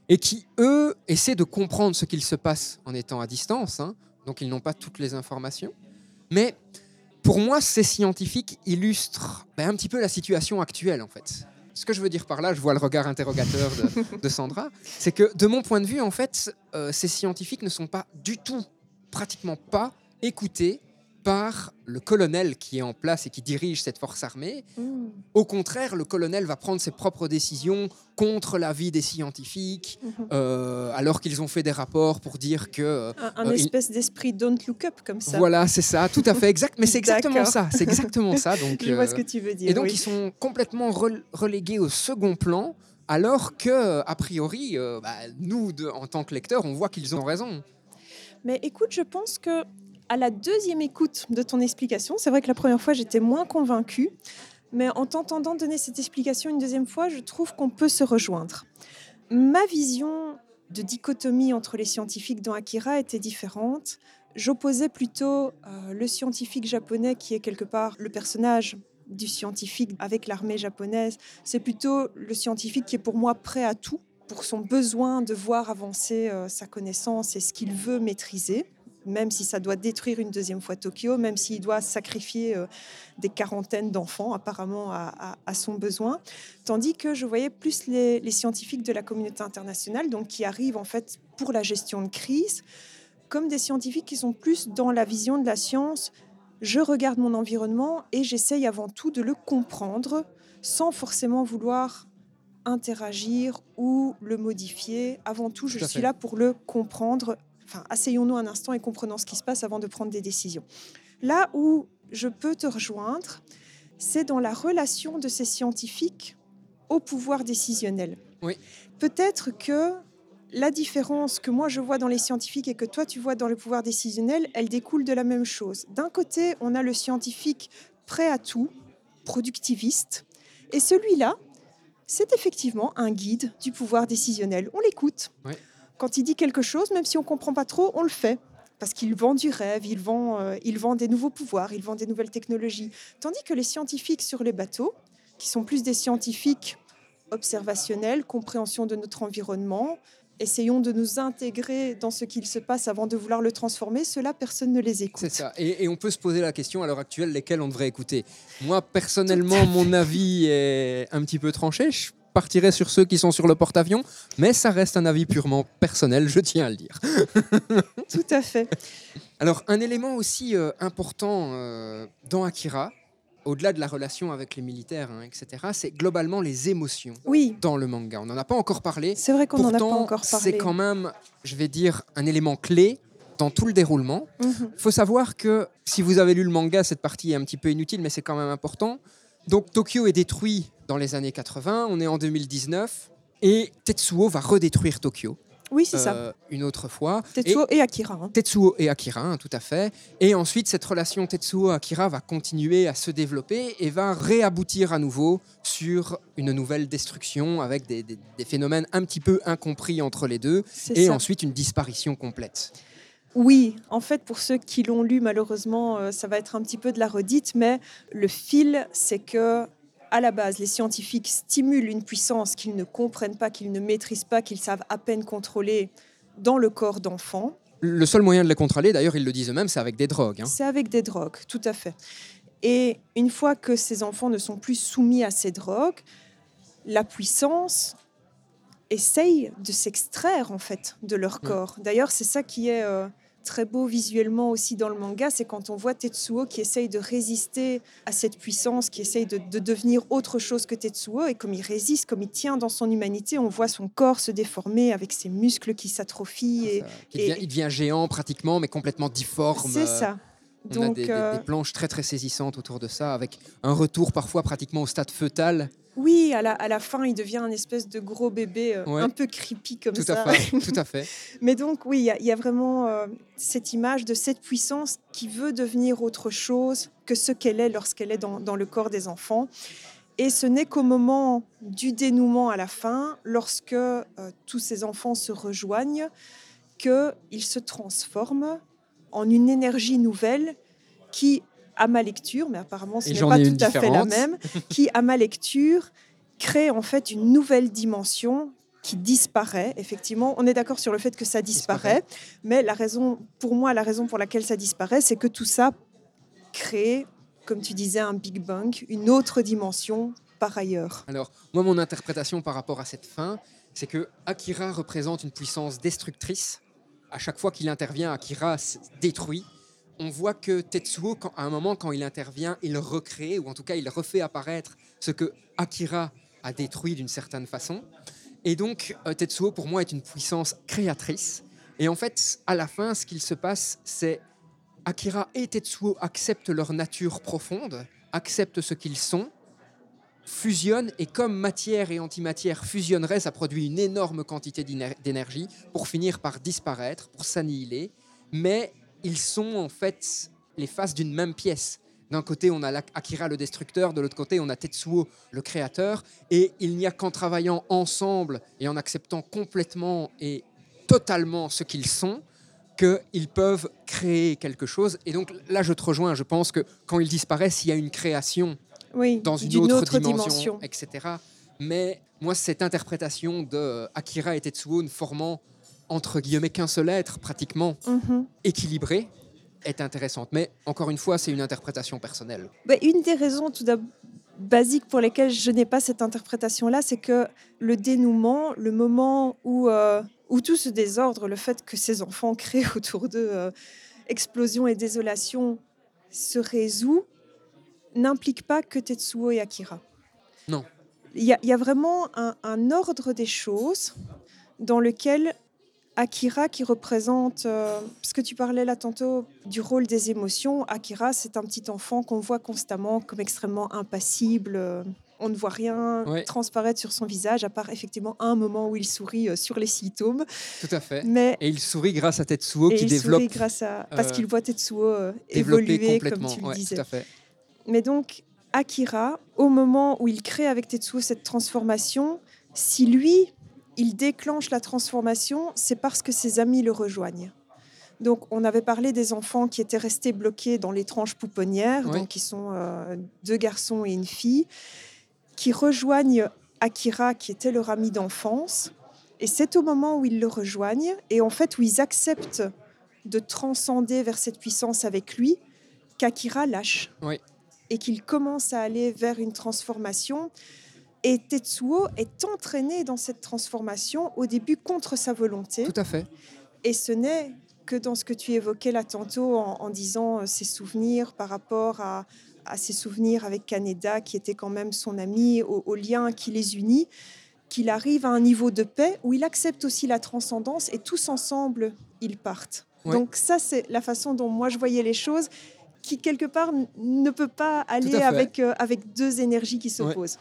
et qui, eux, essaient de comprendre ce qu'il se passe en étant à distance. hein. donc ils n'ont pas toutes les informations. Mais pour moi, ces scientifiques illustrent ben, un petit peu la situation actuelle en fait. Ce que je veux dire par là, je vois le regard interrogateur de, Sandra, c'est que de mon point de vue, en fait, euh, ces scientifiques ne sont pas du tout, pratiquement pas, écoutés par le colonel qui est en place et qui dirige cette force armée. Mhm. Au contraire, le colonel va prendre ses propres décisions contre l'avis des scientifiques, Mhm. euh, alors qu'ils ont fait des rapports pour dire que... euh, Un, un Euh, il- espèce d'esprit don't look up comme ça. voilà, c'est ça, tout à fait exact. Mais c'est exactement ça, c'est exactement ça. Donc, Je vois euh, ce que tu veux dire. et donc oui. ils sont complètement rel- relégués au second plan, alors que a priori, bah, nous, de- en tant que lecteurs, on voit qu'ils ont raison. Mais écoute, je pense que à la deuxième écoute de ton explication, c'est vrai que la première fois j'étais moins convaincue, mais en t'entendant donner cette explication une deuxième fois, je trouve qu'on peut se rejoindre. Ma vision de dichotomie entre les scientifiques dans Akira était différente. J'opposais plutôt euh, le scientifique japonais qui est quelque part le personnage du scientifique avec l'armée japonaise. C'est plutôt le scientifique qui est pour moi prêt à tout pour son besoin de voir avancer euh, sa connaissance et ce qu'il veut maîtriser, même si ça doit détruire une deuxième fois Tokyo, même s'il doit sacrifier euh, des quarantaines d'enfants apparemment à, à- à son besoin. Tandis que je voyais plus les, les scientifiques de la communauté internationale, donc qui arrivent en fait pour la gestion de crise, comme des scientifiques qui sont plus dans la vision de la science. Je regarde mon environnement et j'essaye avant tout de le comprendre sans forcément vouloir interagir ou le modifier. Avant tout, je Tout suis là pour le comprendre. Enfin, asseyons-nous un instant et comprenons ce qui se passe avant de prendre des décisions. Là où je peux te rejoindre, c'est dans la relation de ces scientifiques au pouvoir décisionnel. Oui. Peut-être que la différence que moi je vois dans les scientifiques et que toi tu vois dans le pouvoir décisionnel, elle découle de la même chose. D'un côté, on a le scientifique prêt à tout, productiviste, et celui-là, c'est effectivement un guide du pouvoir décisionnel. On l'écoute. Oui. Quand il dit quelque chose, même si on comprend pas trop, on le fait. Parce qu'il vend du rêve, il vend, euh, il vend des nouveaux pouvoirs, il vend des nouvelles technologies. Tandis que les scientifiques sur les bateaux, qui sont plus des scientifiques observationnels, compréhension de notre environnement, essayons de nous intégrer dans ce qu'il se passe avant de vouloir le transformer, cela, personne ne les écoute. C'est ça. Et, et on peut se poser la question à l'heure actuelle lesquels on devrait écouter? Moi, personnellement, mon avis est un petit peu tranché. Je partirais sur ceux qui sont sur le porte-avions, mais ça reste un avis purement personnel, je tiens à le dire. Tout à fait. Alors, un élément aussi euh, important euh, dans Akira, au-delà de la relation avec les militaires, hein, etc., c'est globalement les émotions Oui, dans le manga. On n'en a pas encore parlé. c'est vrai qu'on n'en a pas encore c'est parlé. quand même, je vais dire, un élément clé dans tout le déroulement. Mhm. faut savoir que si vous avez lu le manga, cette partie est un petit peu inutile, mais c'est quand même important. Donc Tokyo est détruit dans les années 80, on est en 2019, et Tetsuo va redétruire Tokyo Oui, c'est ça. euh, une autre fois. Tetsuo et, Akira. hein. Tetsuo et Akira, hein, tout à fait. Et ensuite, cette relation Tetsuo-Akira va continuer à se développer et va réaboutir à nouveau sur une nouvelle destruction avec des, des- des phénomènes un petit peu incompris entre les deux et ça. ensuite une disparition complète. Oui, en fait, pour ceux qui l'ont lu, malheureusement, euh, ça va être un petit peu de la redite, mais le fil, c'est que à la base, les scientifiques stimulent une puissance qu'ils ne comprennent pas, qu'ils ne maîtrisent pas, qu'ils savent à peine contrôler dans le corps d'enfants. Le seul moyen de les contrôler, d'ailleurs, ils le disent eux-mêmes, c'est avec des drogues. hein. C'est avec des drogues, tout à fait. Et une fois que ces enfants ne sont plus soumis à ces drogues, la puissance essaye de s'extraire en fait de leur Mm. corps. D'ailleurs, c'est ça qui est euh, très beau visuellement aussi dans le manga, c'est quand on voit Tetsuo qui essaye de résister à cette puissance, qui essaye de, de devenir autre chose que Tetsuo, et comme il résiste, comme il tient dans son humanité, on voit son corps se déformer avec ses muscles qui s'atrophient. Et... Il, et- devient, il devient géant pratiquement, mais complètement difforme. C'est ça. On a Donc, des, des- euh, des planches très très saisissantes autour de ça, avec un retour parfois pratiquement au stade fœtal. Oui, à la, à la fin, il devient un espèce de gros bébé euh, Ouais. un peu creepy comme Tout ça. à fait, tout à fait. Mais donc, oui, il y a- il y, a vraiment euh, cette image de cette puissance qui veut devenir autre chose que ce qu'elle est lorsqu'elle est dans, dans le corps des enfants. Et ce n'est qu'au moment du dénouement à la fin, lorsque euh, tous ces enfants se rejoignent, qu'ils se transforment en une énergie nouvelle qui, à ma lecture, mais apparemment ce n'est pas tout à fait la même, qui, à ma lecture, crée en fait une nouvelle dimension qui disparaît. Effectivement, on est d'accord sur le fait que ça disparaît, mais la raison, pour moi, la raison pour laquelle ça disparaît, c'est que tout ça crée, comme tu disais, un Big Bang, une autre dimension par ailleurs. Alors, moi, mon interprétation par rapport à cette fin, c'est que Akira représente une puissance destructrice. À chaque fois qu'il intervient, Akira détruit. On voit que Tetsuo, quand- à un moment, quand il intervient, il recrée, ou en tout cas, il refait apparaître ce que Akira a détruit d'une certaine façon. Et donc, euh, Tetsuo, pour moi, est une puissance créatrice. Et en fait, à la fin, ce qu'il se passe, c'est Akira et Tetsuo acceptent leur nature profonde, acceptent ce qu'ils sont, fusionnent et comme matière et antimatière fusionneraient, ça produit une énorme quantité d'éner- d'énergie pour finir par disparaître, pour s'annihiler. Mais ils sont en fait les faces d'une même pièce. D'un côté, on a Akira le destructeur, de l'autre côté, on a Tetsuo le créateur. Et il n'y a qu'en travaillant ensemble et en acceptant complètement et totalement ce qu'ils sont qu'ils peuvent créer quelque chose. Et donc là, je te rejoins. Je pense que quand ils disparaissent, il y a une création Oui, dans une autre, dimension, etc. Mais moi, cette interprétation de Akira et Tetsuo ne formant entre guillemets qu'un seul être, pratiquement Mhm. équilibré, est intéressante. Mais encore une fois, c'est une interprétation personnelle. Bah, une des raisons tout d'abord basiques pour lesquelles je n'ai pas cette interprétation-là, c'est que le dénouement, le moment où, euh, où tout ce désordre, le fait que ces enfants créent autour d'eux euh, explosion et désolation, se résout, n'implique pas que Tetsuo et Akira. Non. Il y, a- il y a vraiment un, un ordre des choses dans lequel Akira, qui représente, euh, parce que tu parlais là tantôt du rôle des émotions, Akira, c'est un petit enfant qu'on voit constamment comme extrêmement impassible. euh, on ne voit rien transparaître sur son visage, à part effectivement un moment où il sourit euh, sur les symptômes. Tout à fait. Mais Et il sourit grâce à Tetsuo et qui il développe, sourit grâce à parce euh, qu'il voit Tetsuo évoluer, comme tu le Ouais, disais. tout à fait. Mais donc, Akira, au moment où il crée avec Tetsuo cette transformation, si lui, il déclenche la transformation, c'est parce que ses amis le rejoignent. Donc, on avait parlé des enfants qui étaient restés bloqués dans l'étrange pouponnière, Oui. donc qui sont euh, deux garçons et une fille, qui rejoignent Akira, qui était leur ami d'enfance. Et c'est au moment où ils le rejoignent, et en fait où ils acceptent de transcender vers cette puissance avec lui, qu'Akira lâche Oui. et qu'il commence à aller vers une transformation. Et Tetsuo est entraîné dans cette transformation au début contre sa volonté. Tout à fait. Et ce n'est que dans ce que tu évoquais là tantôt en, en disant euh, ses souvenirs par rapport à, à ses souvenirs avec Kaneda, qui était quand même son ami, au, au lien qui les unit, qu'il arrive à un niveau de paix où il accepte aussi la transcendance et tous ensemble, ils partent. Ouais. Donc ça, c'est la façon dont moi je voyais les choses qui quelque part ne peut pas aller avec, euh, avec deux énergies qui s'opposent.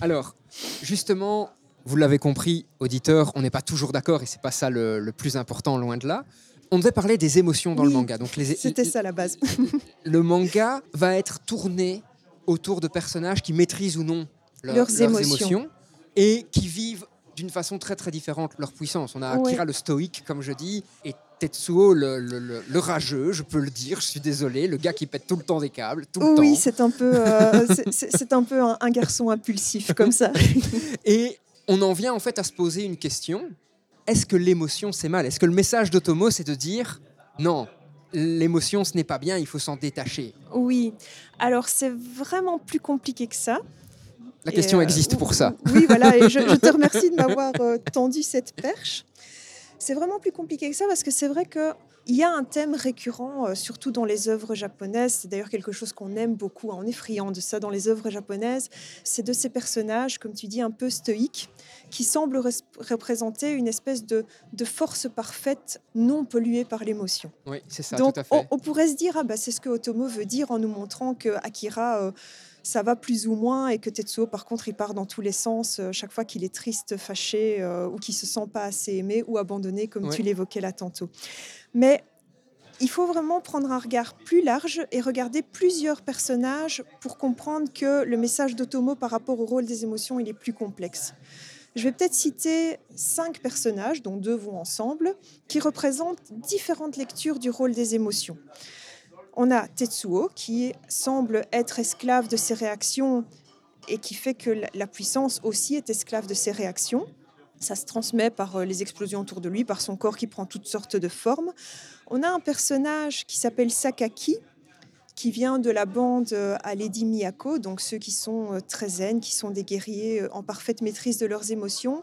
Alors, justement, vous l'avez compris, auditeur, on n'est pas toujours d'accord et c'est pas ça le, le plus important, loin de là. On devait parler des émotions dans le manga. Donc, les, C'était ça la base. le manga va être tourné autour de personnages qui maîtrisent ou non leur- Leurs émotions. et qui vivent d'une façon très très différente leur puissance. On a Ouais. Akira le stoïque, comme je dis, et Tetsuo le, le- le- le rageux, je peux le dire, je suis désolé, le gars qui pète tout le temps des câbles, tout le oui, temps. c'est un peu, euh, c'est- un, peu un, un garçon impulsif comme ça. Et on en vient en fait à se poser une question est-ce que l'émotion c'est mal? Est-ce que le message d'Otomo c'est de dire non, l'émotion ce n'est pas bien, il faut s'en détacher? Oui, alors c'est vraiment plus compliqué que ça. La question euh, existe pour ça. Oui, voilà, et je, je te remercie de m'avoir euh, tendu cette perche. C'est vraiment plus compliqué que ça parce que c'est vrai que il y a un thème récurrent, euh, surtout dans les œuvres japonaises. C'est d'ailleurs quelque chose qu'on aime beaucoup. hein, On est friand de ça dans les œuvres japonaises. C'est de ces personnages, comme tu dis, un peu stoïques, qui semblent représenter une espèce de, de force parfaite, non polluée par l'émotion. Oui, c'est ça, Donc, tout à on, fait. on pourrait se dire, ah bah, c'est ce que Otomo veut dire en nous montrant que Akira, euh, ça va plus ou moins, et que Tetsuo, par contre, il part dans tous les sens euh, chaque fois qu'il est triste, fâché, euh, ou qu'il se sent pas assez aimé ou abandonné, comme Ouais. tu l'évoquais là tantôt. Mais il faut vraiment prendre un regard plus large et regarder plusieurs personnages pour comprendre que le message d'Otomo par rapport au rôle des émotions, il est plus complexe. Je vais peut-être citer cinq personnages, dont deux vont ensemble, qui représentent différentes lectures du rôle des émotions. On a Tetsuo, qui semble être esclave de ses réactions et qui fait que la- puissance aussi est esclave de ses réactions. Ça se transmet par euh, les explosions autour de lui, par son corps qui prend toutes sortes de formes. On a un personnage qui s'appelle Sakaki, qui vient de la bande euh, à Lady Miyako, donc ceux qui sont euh, très zen, qui sont des guerriers en parfaite maîtrise de leurs émotions,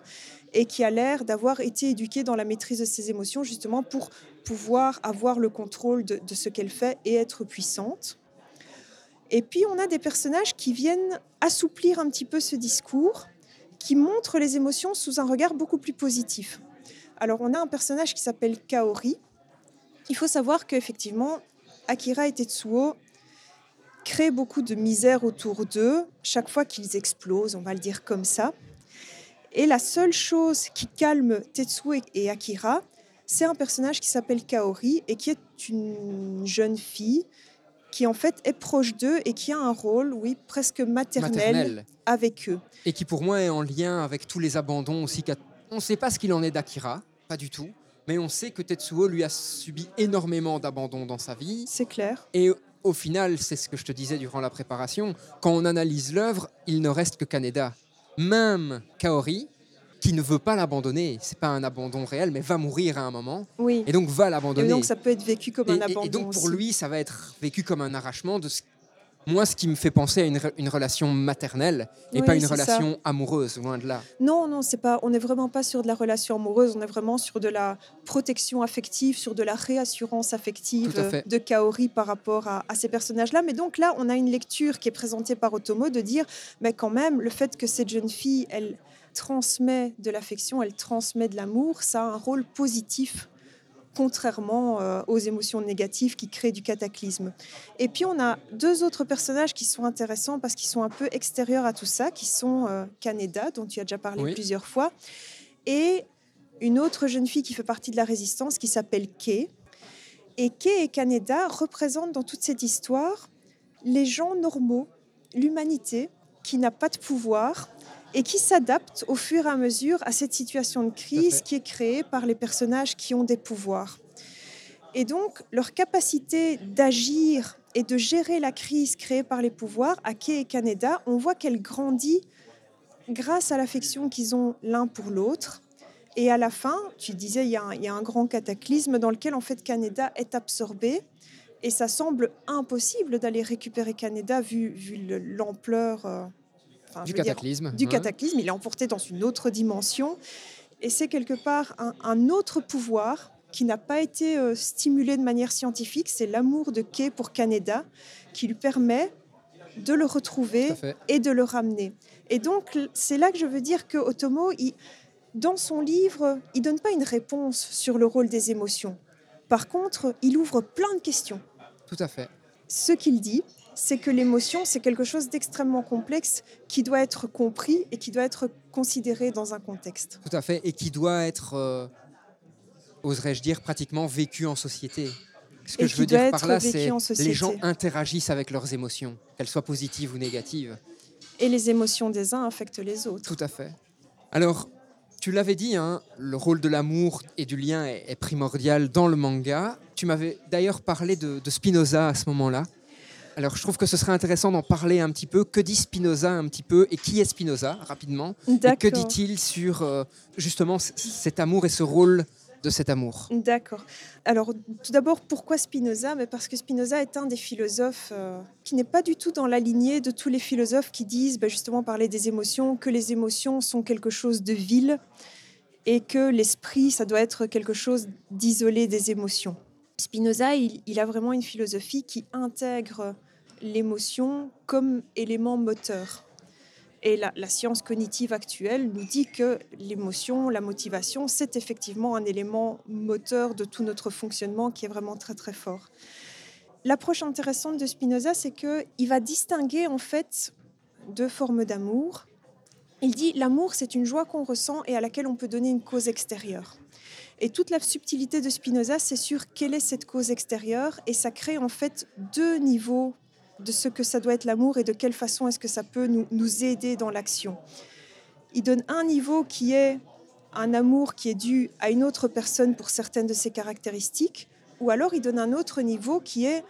et qui a l'air d'avoir été éduqué dans la maîtrise de ses émotions, justement pour pouvoir avoir le contrôle de, ce qu'elle fait et être puissante. Et puis on a des personnages qui viennent assouplir un petit peu ce discours, qui montrent les émotions sous un regard beaucoup plus positif. Alors on a un personnage qui s'appelle Kaori. Il faut savoir qu'effectivement, Akira et Tetsuo créent beaucoup de misère autour d'eux chaque fois qu'ils explosent, on va le dire comme ça. Et la seule chose qui calme Tetsuo et- et Akira, c'est un personnage qui s'appelle Kaori et qui est une jeune fille qui en fait est proche d'eux et qui a un rôle, oui, presque maternel, avec eux. Et qui pour moi est en lien avec tous les abandons aussi. On ne sait pas ce qu'il en est d'Akira, pas du tout. Mais on sait que Tetsuo lui a subi énormément d'abandons dans sa vie. C'est clair. Et au final, c'est ce que je te disais durant la préparation, quand on analyse l'œuvre, il ne reste que Kaneda. Même Kaori, qui ne veut pas l'abandonner, c'est pas un abandon réel, mais va mourir à un moment, Oui. et donc va Et l'abandonner. donc ça peut être vécu comme un Et- et- abandon. et donc pour aussi. lui, ça va être vécu comme un arrachement de ce- moi, ce qui me fait penser à une, une relation maternelle et Oui, pas une ça. relation amoureuse, loin de là. Non, non, c'est pas. On n'est vraiment pas sur de la relation amoureuse. On est vraiment sur de la protection affective, sur de la réassurance affective de Kaori par rapport à, à ces personnages-là. Mais donc là, on a une lecture qui est présentée par Otomo de dire, mais quand même, le fait que cette jeune fille, elle transmet de l'affection, elle transmet de l'amour, ça a un rôle positif contrairement euh, aux émotions négatives qui créent du cataclysme. Et puis on a deux autres personnages qui sont intéressants parce qu'ils sont un peu extérieurs à tout ça, qui sont euh, Kaneda, dont tu as déjà parlé Oui. plusieurs fois, et une autre jeune fille qui fait partie de la résistance qui s'appelle Kei. Et Kei et Kaneda représentent dans toute cette histoire les gens normaux, l'humanité qui n'a pas de pouvoir et qui s'adapte au fur et à mesure à cette situation de crise qui est créée par les personnages qui ont des pouvoirs. Et donc, leur capacité d'agir et de gérer la crise créée par les pouvoirs, à et Kaneda, on voit qu'elle grandit grâce à l'affection qu'ils ont l'un pour l'autre. Et à la fin, tu disais, il y, a un, il y a un grand cataclysme dans lequel en fait Kaneda est absorbé. Et ça semble impossible d'aller récupérer Kaneda vu, vu le- l'ampleur euh, enfin, Du dire, cataclysme. du cataclysme. Il est emporté dans une autre dimension. Et c'est quelque part un, un autre pouvoir qui n'a pas été euh, stimulé de manière scientifique. C'est l'amour de Kei pour Kaneda qui lui permet de le retrouver et de le ramener. Et donc, c'est là que je veux dire que Otomo, il, dans son livre, il donne pas une réponse sur le rôle des émotions. Par contre, il ouvre plein de questions. Tout à fait. Ce qu'il dit, c'est que l'émotion, c'est quelque chose d'extrêmement complexe qui doit être compris et qui doit être considéré dans un contexte. Tout à fait, et qui doit être, euh, oserais-je dire, pratiquement vécu en société. Ce que je veux dire par là, c'est les gens interagissent avec leurs émotions, qu'elles soient positives ou négatives. Et les émotions des uns affectent les autres. Tout à fait. Alors, tu l'avais dit, hein, le rôle de l'amour et du lien est, primordial dans le manga. Tu m'avais d'ailleurs parlé de, Spinoza à ce moment-là. Alors, je trouve que ce serait intéressant d'en parler un petit peu. Que dit Spinoza un petit peu et qui est Spinoza rapidement? Et Que dit-il sur euh, justement cet amour et ce rôle de cet amour? D'accord. Alors, tout d'abord, pourquoi Spinoza? Mais Parce que Spinoza est un des philosophes euh, qui n'est pas du tout dans la lignée de tous les philosophes qui disent, bah, justement, parler des émotions, que les émotions sont quelque chose de vil et que l'esprit, ça doit être quelque chose d'isolé des émotions. Spinoza, il a vraiment une philosophie qui intègre l'émotion comme élément moteur. Et la, science cognitive actuelle nous dit que l'émotion, la motivation, c'est effectivement un élément moteur de tout notre fonctionnement qui est vraiment très très fort. L'approche intéressante de Spinoza, c'est qu'il va distinguer en fait deux formes d'amour. Il dit l'amour, c'est une joie qu'on ressent et à laquelle on peut donner une cause extérieure. Et toute la subtilité de Spinoza, c'est sur quelle est cette cause extérieure, et ça crée en fait deux niveaux de ce que ça doit être l'amour et de quelle façon est-ce que ça peut nous, nous aider dans l'action. Il donne un niveau qui est un amour qui est dû à une autre personne pour certaines de ses caractéristiques, ou alors il donne un autre niveau qui est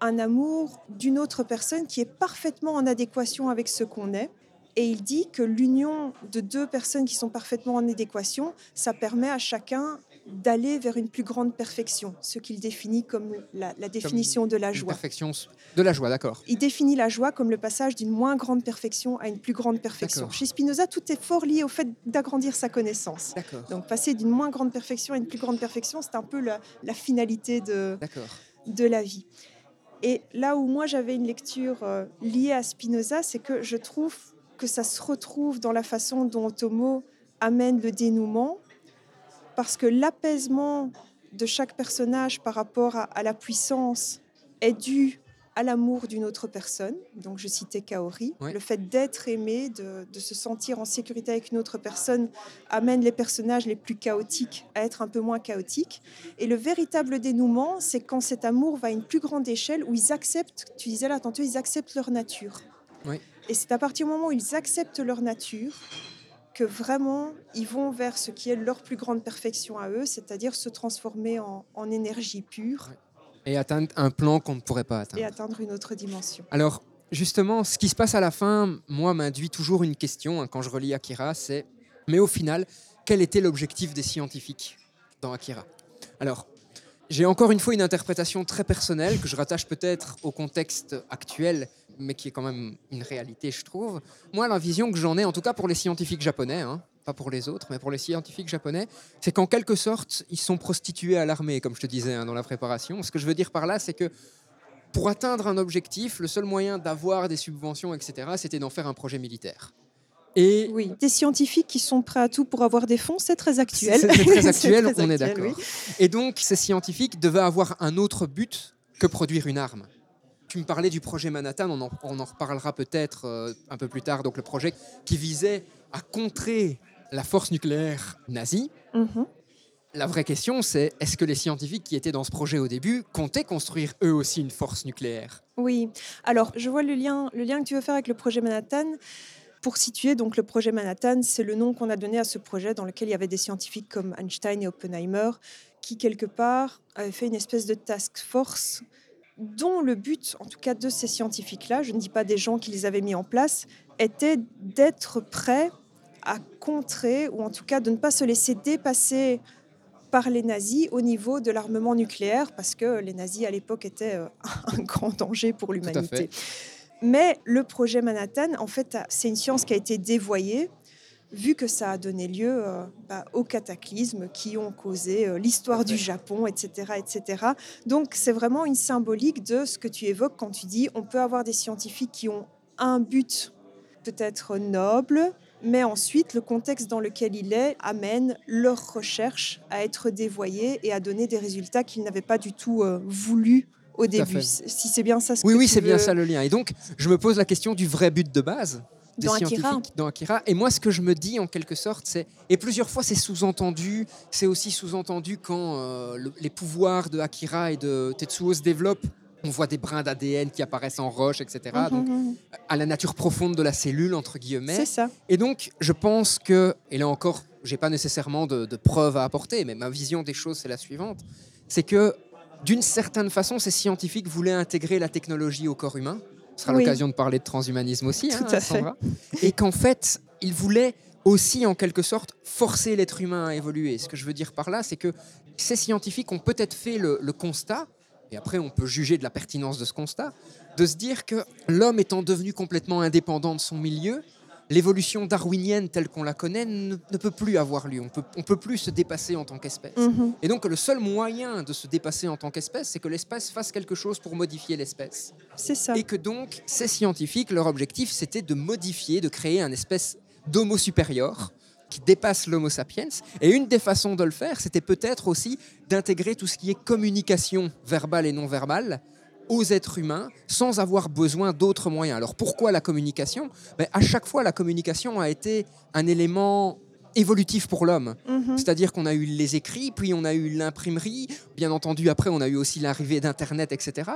un amour d'une autre personne qui est parfaitement en adéquation avec ce qu'on est. Et il dit que l'union de deux personnes qui sont parfaitement en adéquation, ça permet à chacun d'aller vers une plus grande perfection, ce qu'il définit comme la, définition de la joie. Perfection de la joie, d'accord. Il définit la joie comme le passage d'une moins grande perfection à une plus grande perfection. Chez Spinoza, tout est fort lié au fait d'agrandir sa connaissance. Donc passer d'une moins grande perfection à une plus grande perfection, c'est un peu la, finalité de, de la vie. Et là où moi j'avais une lecture euh, liée à Spinoza, c'est que je trouve que ça se retrouve dans la façon dont Tomo amène le dénouement, parce que l'apaisement de chaque personnage par rapport à, la puissance est dû à l'amour d'une autre personne. Donc je citais Kaori. Le fait d'être aimé, de, se sentir en sécurité avec une autre personne amène les personnages les plus chaotiques à être un peu moins chaotiques. Et le véritable dénouement, c'est quand cet amour va à une plus grande échelle où ils acceptent, tu disais là tantôt, ils acceptent leur nature. Et c'est à partir du moment où ils acceptent leur nature que vraiment ils vont vers ce qui est leur plus grande perfection à eux, c'est-à-dire se transformer en, énergie pure. Et atteindre un plan qu'on ne pourrait pas atteindre. Et atteindre une autre dimension. Alors, justement, ce qui se passe à la fin, moi, m'induit toujours une question hein, quand je relis Akira, c'est, mais au final, quel était l'objectif des scientifiques dans Akira? Alors, j'ai encore une fois une interprétation très personnelle que je rattache peut-être au contexte actuel mais qui est quand même une réalité, je trouve. Moi, la vision que j'en ai, en tout cas pour les scientifiques japonais, hein, pas pour les autres, mais pour les scientifiques japonais, c'est qu'en quelque sorte, ils sont prostitués à l'armée, comme je te disais hein, dans la préparation. Ce que je veux dire par là, c'est que pour atteindre un objectif, le seul moyen d'avoir des subventions, etc., c'était d'en faire un projet militaire. Et oui, des scientifiques qui sont prêts à tout pour avoir des fonds, c'est très actuel. C'est très actuel, on est d'accord. Et donc, ces scientifiques devaient avoir un autre but que produire une arme. Tu me parlais du projet Manhattan, on en, reparlera peut-être euh, un peu plus tard. Donc le projet qui visait à contrer la force nucléaire nazie. Mhm. La vraie question, c'est est-ce que les scientifiques qui étaient dans ce projet au début comptaient construire eux aussi une force nucléaire? Oui. Alors, je vois le lien, le lien que tu veux faire avec le projet Manhattan. Pour situer, donc le projet Manhattan, c'est le nom qu'on a donné à ce projet dans lequel il y avait des scientifiques comme Einstein et Oppenheimer qui, quelque part, avaient fait une espèce de task force dont le but, en tout cas de ces scientifiques-là, je ne dis pas des gens qui les avaient mis en place, était d'être prêts à contrer, ou en tout cas de ne pas se laisser dépasser par les nazis au niveau de l'armement nucléaire, parce que les nazis à l'époque étaient euh, un grand danger pour l'humanité. Mais le projet Manhattan, en fait, c'est une science qui a été dévoyée vu que ça a donné lieu euh, bah, aux cataclysmes qui ont causé euh, l'histoire du Japon, etc. etc. Donc c'est vraiment une symbolique de ce que tu évoques quand tu dis on peut avoir des scientifiques qui ont un but peut-être noble, mais ensuite le contexte dans lequel il est amène leur recherche à être dévoyée et à donner des résultats qu'ils n'avaient pas du tout euh, voulu au début. Si c'est bien ça ce Oui, que oui, c'est bien ça le lien. Et donc, je me pose la question du vrai but de base des Dans Akira. scientifiques dans Akira. Et moi, ce que je me dis en quelque sorte, c'est et plusieurs fois c'est sous-entendu. C'est aussi sous-entendu quand euh, le- les pouvoirs de Akira et de Tetsuo se développent. On voit des brins d'ADN qui apparaissent en roche, etc. Donc, Mhm, à la nature profonde de la cellule, entre guillemets. C'est ça. Et donc, je pense que, et là encore, j'ai pas nécessairement de, de preuves à apporter, mais ma vision des choses, c'est la suivante c'est que, d'une certaine façon, ces scientifiques voulaient intégrer la technologie au corps humain. Ce sera Oui. l'occasion de parler de transhumanisme aussi, Tout hein, à fait. Et qu'en fait, ils voulaient aussi, en quelque sorte, forcer l'être humain à évoluer. Ce que je veux dire par là, c'est que ces scientifiques ont peut-être fait le, le constat, et après on peut juger de la pertinence de ce constat, de se dire que l'homme étant devenu complètement indépendant de son milieu, l'évolution darwinienne telle qu'on la connaît ne, ne peut plus avoir lieu. On peut, on peut plus se dépasser en tant qu'espèce. Mhm. Et donc le seul moyen de se dépasser en tant qu'espèce, c'est que l'espèce fasse quelque chose pour modifier l'espèce. C'est ça. Et que donc ces scientifiques, leur objectif, c'était de modifier, de créer un espèce d'homo supérieur qui dépasse l'homo sapiens. Et une des façons de le faire, c'était peut-être aussi d'intégrer tout ce qui est communication verbale et non verbale aux êtres humains sans avoir besoin d'autres moyens. Alors pourquoi la communication? Ben, À chaque fois, la communication a été un élément évolutif pour l'homme. Mhm. C'est-à-dire qu'on a eu les écrits, puis on a eu l'imprimerie, bien entendu après on a eu aussi l'arrivée d'Internet, etc.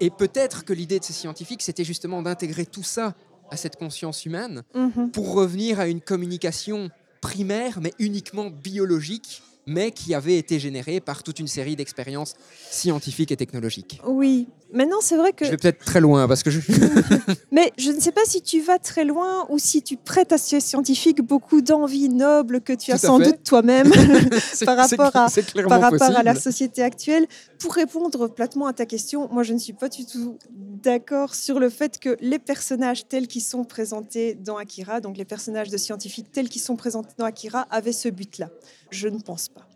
Et peut-être que l'idée de ces scientifiques, c'était justement d'intégrer tout ça à cette conscience humaine Mhm. pour revenir à une communication primaire, mais uniquement biologique, mais qui avait été générée par toute une série d'expériences scientifiques et technologiques. Oui. Maintenant, c'est vrai que Je vais peut-être très loin parce que je... Mais je ne sais pas si tu vas très loin ou si tu prêtes à ces scientifiques beaucoup d'envie noble que tu as sans fait. doute toi-même par rapport à- par rapport à la société actuelle. Pour répondre platement à ta question, moi je ne suis pas du tout d'accord sur le fait que les personnages tels qu'ils sont présentés dans Akira, donc les personnages de scientifiques tels qu'ils sont présentés dans Akira, avaient ce but-là. Je ne pense pas.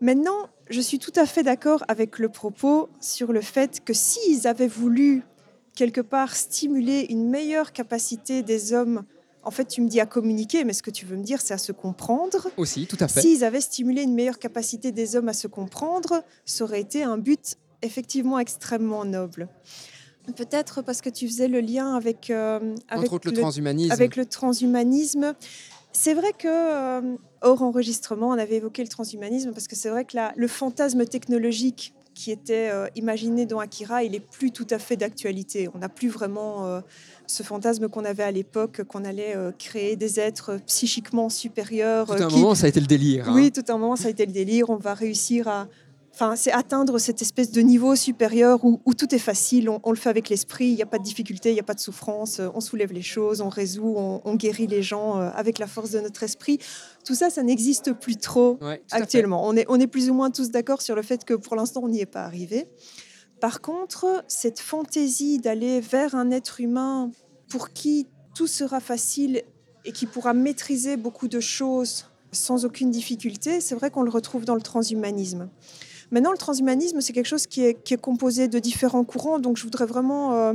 Maintenant, je suis tout à fait d'accord avec le propos sur le fait que s'ils avaient voulu quelque part stimuler une meilleure capacité des hommes, en fait tu me dis à communiquer, mais ce que tu veux me dire c'est à se comprendre. Aussi, tout à fait. S'ils avaient stimulé une meilleure capacité des hommes à se comprendre, ça aurait été un but effectivement extrêmement noble. Peut-être parce que tu faisais le lien avec, euh, avec Entre autres le le transhumanisme. avec le transhumanisme. C'est vrai que, euh, hors enregistrement, on avait évoqué le transhumanisme parce que c'est vrai que la- le fantasme technologique qui était euh, imaginé dans Akira, il est plus tout à fait d'actualité. On n'a plus vraiment euh, ce fantasme qu'on avait à l'époque, qu'on allait euh, créer des êtres psychiquement supérieurs. Tout un qui- moment, ça a été le délire. hein. oui, tout un moment, ça a été le délire. On va réussir à. Enfin, c'est atteindre cette espèce de niveau supérieur où, où tout est facile. On, on le fait avec l'esprit. Il n'y a pas de difficulté, il n'y a pas de souffrance. euh, On soulève les choses, on résout, on, on guérit les gens euh, avec la force de notre esprit. Tout ça, ça n'existe plus trop Ouais, actuellement. On est, on est plus ou moins tous d'accord sur le fait que pour l'instant, on n'y est pas arrivé. Par contre, cette fantaisie d'aller vers un être humain pour qui tout sera facile et qui pourra maîtriser beaucoup de choses sans aucune difficulté, c'est vrai qu'on le retrouve dans le transhumanisme. Maintenant, le transhumanisme, c'est quelque chose qui est, qui est composé de différents courants, donc je voudrais vraiment euh,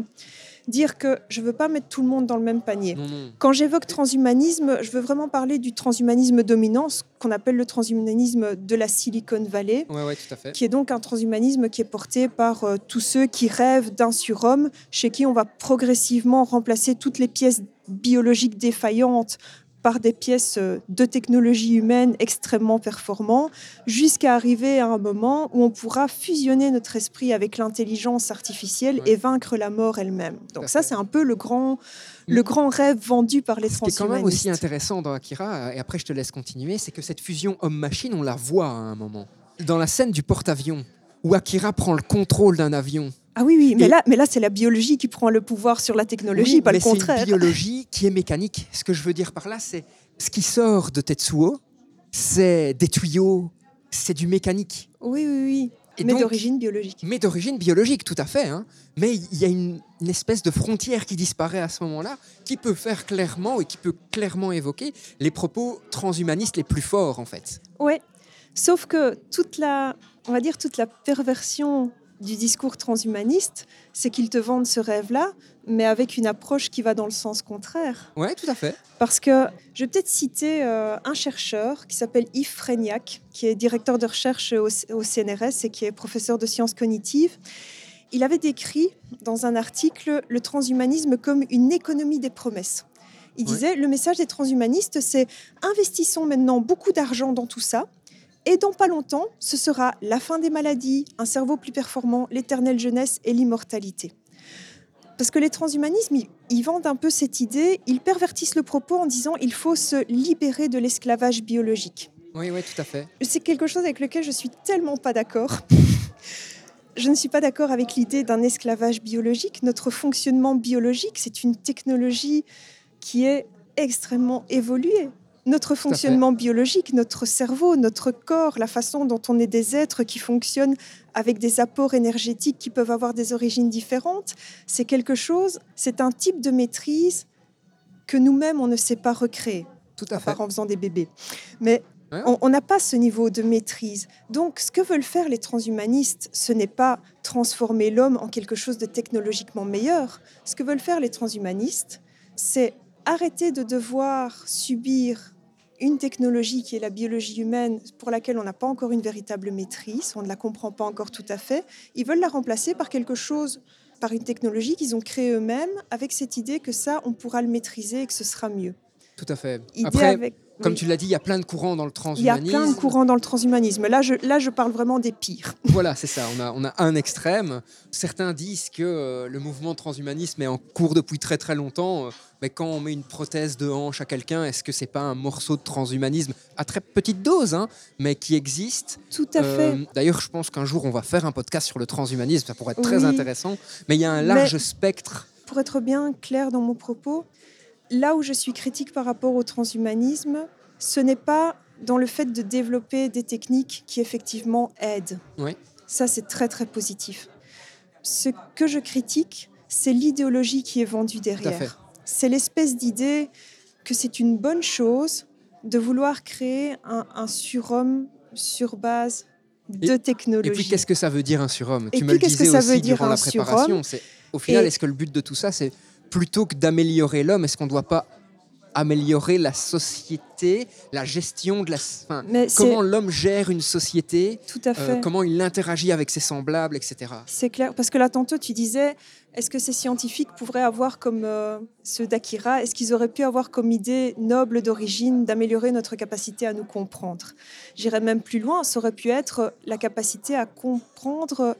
dire que je ne veux pas mettre tout le monde dans le même panier. Non, non. Quand j'évoque transhumanisme, je veux vraiment parler du transhumanisme dominant, ce qu'on appelle le transhumanisme de la Silicon Valley, Ouais, ouais, tout à fait. qui est donc un transhumanisme qui est porté par euh, tous ceux qui rêvent d'un surhomme, chez qui on va progressivement remplacer toutes les pièces biologiques défaillantes par des pièces euh, de technologie humaine extrêmement performantes, jusqu'à arriver à un moment où on pourra fusionner notre esprit avec l'intelligence artificielle Ouais. et vaincre la mort elle-même. Donc ça, c'est un peu le grand, le grand rêve vendu par les Ce qui est quand même aussi intéressant dans Akira, et après je te laisse continuer, c'est que cette fusion homme-machine, on la voit à un moment. Dans la scène du porte-avions, où Akira prend le contrôle d'un avion. Ah oui, oui, mais Et- là, mais là c'est la biologie qui prend le pouvoir sur la technologie, Oui, pas mais le c'est contraire. une biologie qui est mécanique. Ce que je veux dire par là, c'est ce qui sort de Tetsuo, c'est des tuyaux, c'est du mécanique. Oui, oui, oui. Et mais d'origine biologique. mais d'origine biologique, tout à fait. hein. Mais il y a une, une espèce de frontière qui disparaît à ce moment-là, qui peut faire clairement et qui peut clairement évoquer les propos transhumanistes les plus forts, en fait. Ouais. Sauf que toute la, on va dire toute la perversion du discours transhumaniste, c'est qu'ils te vendent ce rêve-là, mais avec une approche qui va dans le sens contraire. Ouais, tout à fait. Parce que je vais peut-être citer euh, un chercheur qui s'appelle Yves Frégnac, qui est directeur de recherche au, au CNRS et qui est professeur de sciences cognitives. Il avait décrit dans un article le transhumanisme comme une économie des promesses. Il Ouais. disait le message des transhumanistes, c'est investissons maintenant beaucoup d'argent dans tout ça. Et dans pas longtemps, ce sera la fin des maladies, un cerveau plus performant, l'éternelle jeunesse et l'immortalité. Parce que les transhumanismes, ils, ils vendent un peu cette idée, ils pervertissent le propos en disant il faut se libérer de l'esclavage biologique. Oui, oui, tout à fait. C'est quelque chose avec lequel je suis tellement pas d'accord. Je ne suis pas d'accord avec l'idée d'un esclavage biologique. Notre fonctionnement biologique, c'est une technologie qui est extrêmement évoluée. Notre fonctionnement biologique, notre cerveau, notre corps, la façon dont on est des êtres qui fonctionnent avec des apports énergétiques qui peuvent avoir des origines différentes, c'est quelque chose, c'est un type de maîtrise que nous-mêmes, on ne sait pas recréer, Tout à à part en faisant des bébés. Mais on n'a pas ce niveau de maîtrise. Donc, ce que veulent faire les transhumanistes, ce n'est pas transformer l'homme en quelque chose de technologiquement meilleur. Ce que veulent faire les transhumanistes, c'est arrêter de devoir subir une technologie qui est la biologie humaine pour laquelle on n'a pas encore une véritable maîtrise, on ne la comprend pas encore tout à fait. Ils veulent la remplacer par quelque chose, par une technologie qu'ils ont créée eux-mêmes, avec cette idée que ça, on pourra le maîtriser et que ce sera mieux. Tout à fait. Idée Après, avec- comme oui. tu l'as dit, il y a plein de courants dans le Il y a transhumanisme. plein de courants dans le transhumanisme. Là, je, là, je parle vraiment des pires. Voilà, c'est ça. On a, on a un extrême. Certains disent que euh, le mouvement transhumanisme est en cours depuis très très longtemps. Euh, mais quand on met une prothèse de hanche à quelqu'un, est-ce que c'est pas un morceau de transhumanisme à très petite dose, hein, mais qui existe? Tout à Euh, fait. D'ailleurs, je pense qu'un jour on va faire un podcast sur le transhumanisme. Ça pourrait être très intéressant. Mais il y a un large Mais- spectre. Pour être bien clair dans mon propos, là où je suis critique par rapport au transhumanisme, ce n'est pas dans le fait de développer des techniques qui effectivement aident. Oui. Ça, c'est très très positif. Ce que je critique, c'est l'idéologie qui est vendue derrière. C'est l'espèce d'idée que c'est une bonne chose de vouloir créer un, un surhomme sur base de Et- technologie. Et puis, qu'est-ce que ça veut dire un surhomme? Et Tu me puis, le qu'est-ce que disais ça veut dire durant la préparation. au final, est-ce que le but de tout ça, c'est plutôt que d'améliorer l'homme, est-ce qu'on ne doit pas améliorer la société, la gestion de la, enfin, comment l'homme gère une société, tout à euh, fait. comment il interagit avec ses semblables, etc. C'est clair, parce que là, tantôt, tu disais, est-ce que ces scientifiques pourraient avoir comme euh, ceux d'Akira, est-ce qu'ils auraient pu avoir comme idée noble d'origine d'améliorer notre capacité à nous comprendre? J'irais même plus loin, ça aurait pu être la capacité à comprendre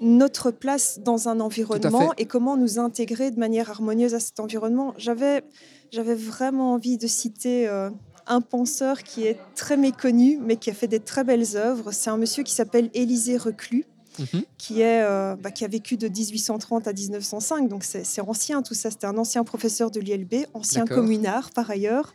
notre place dans un environnement et comment nous intégrer de manière harmonieuse à cet environnement. J'avais, j'avais vraiment envie de citer euh, un penseur qui est très méconnu, mais qui a fait des très belles œuvres. C'est un monsieur qui s'appelle Élisée Reclus Mhm. qui, est, euh, bah, qui a vécu de 1830 à 1905, donc c'est ancien tout ça. C'était un ancien professeur de l'ILB, ancien communard par ailleurs,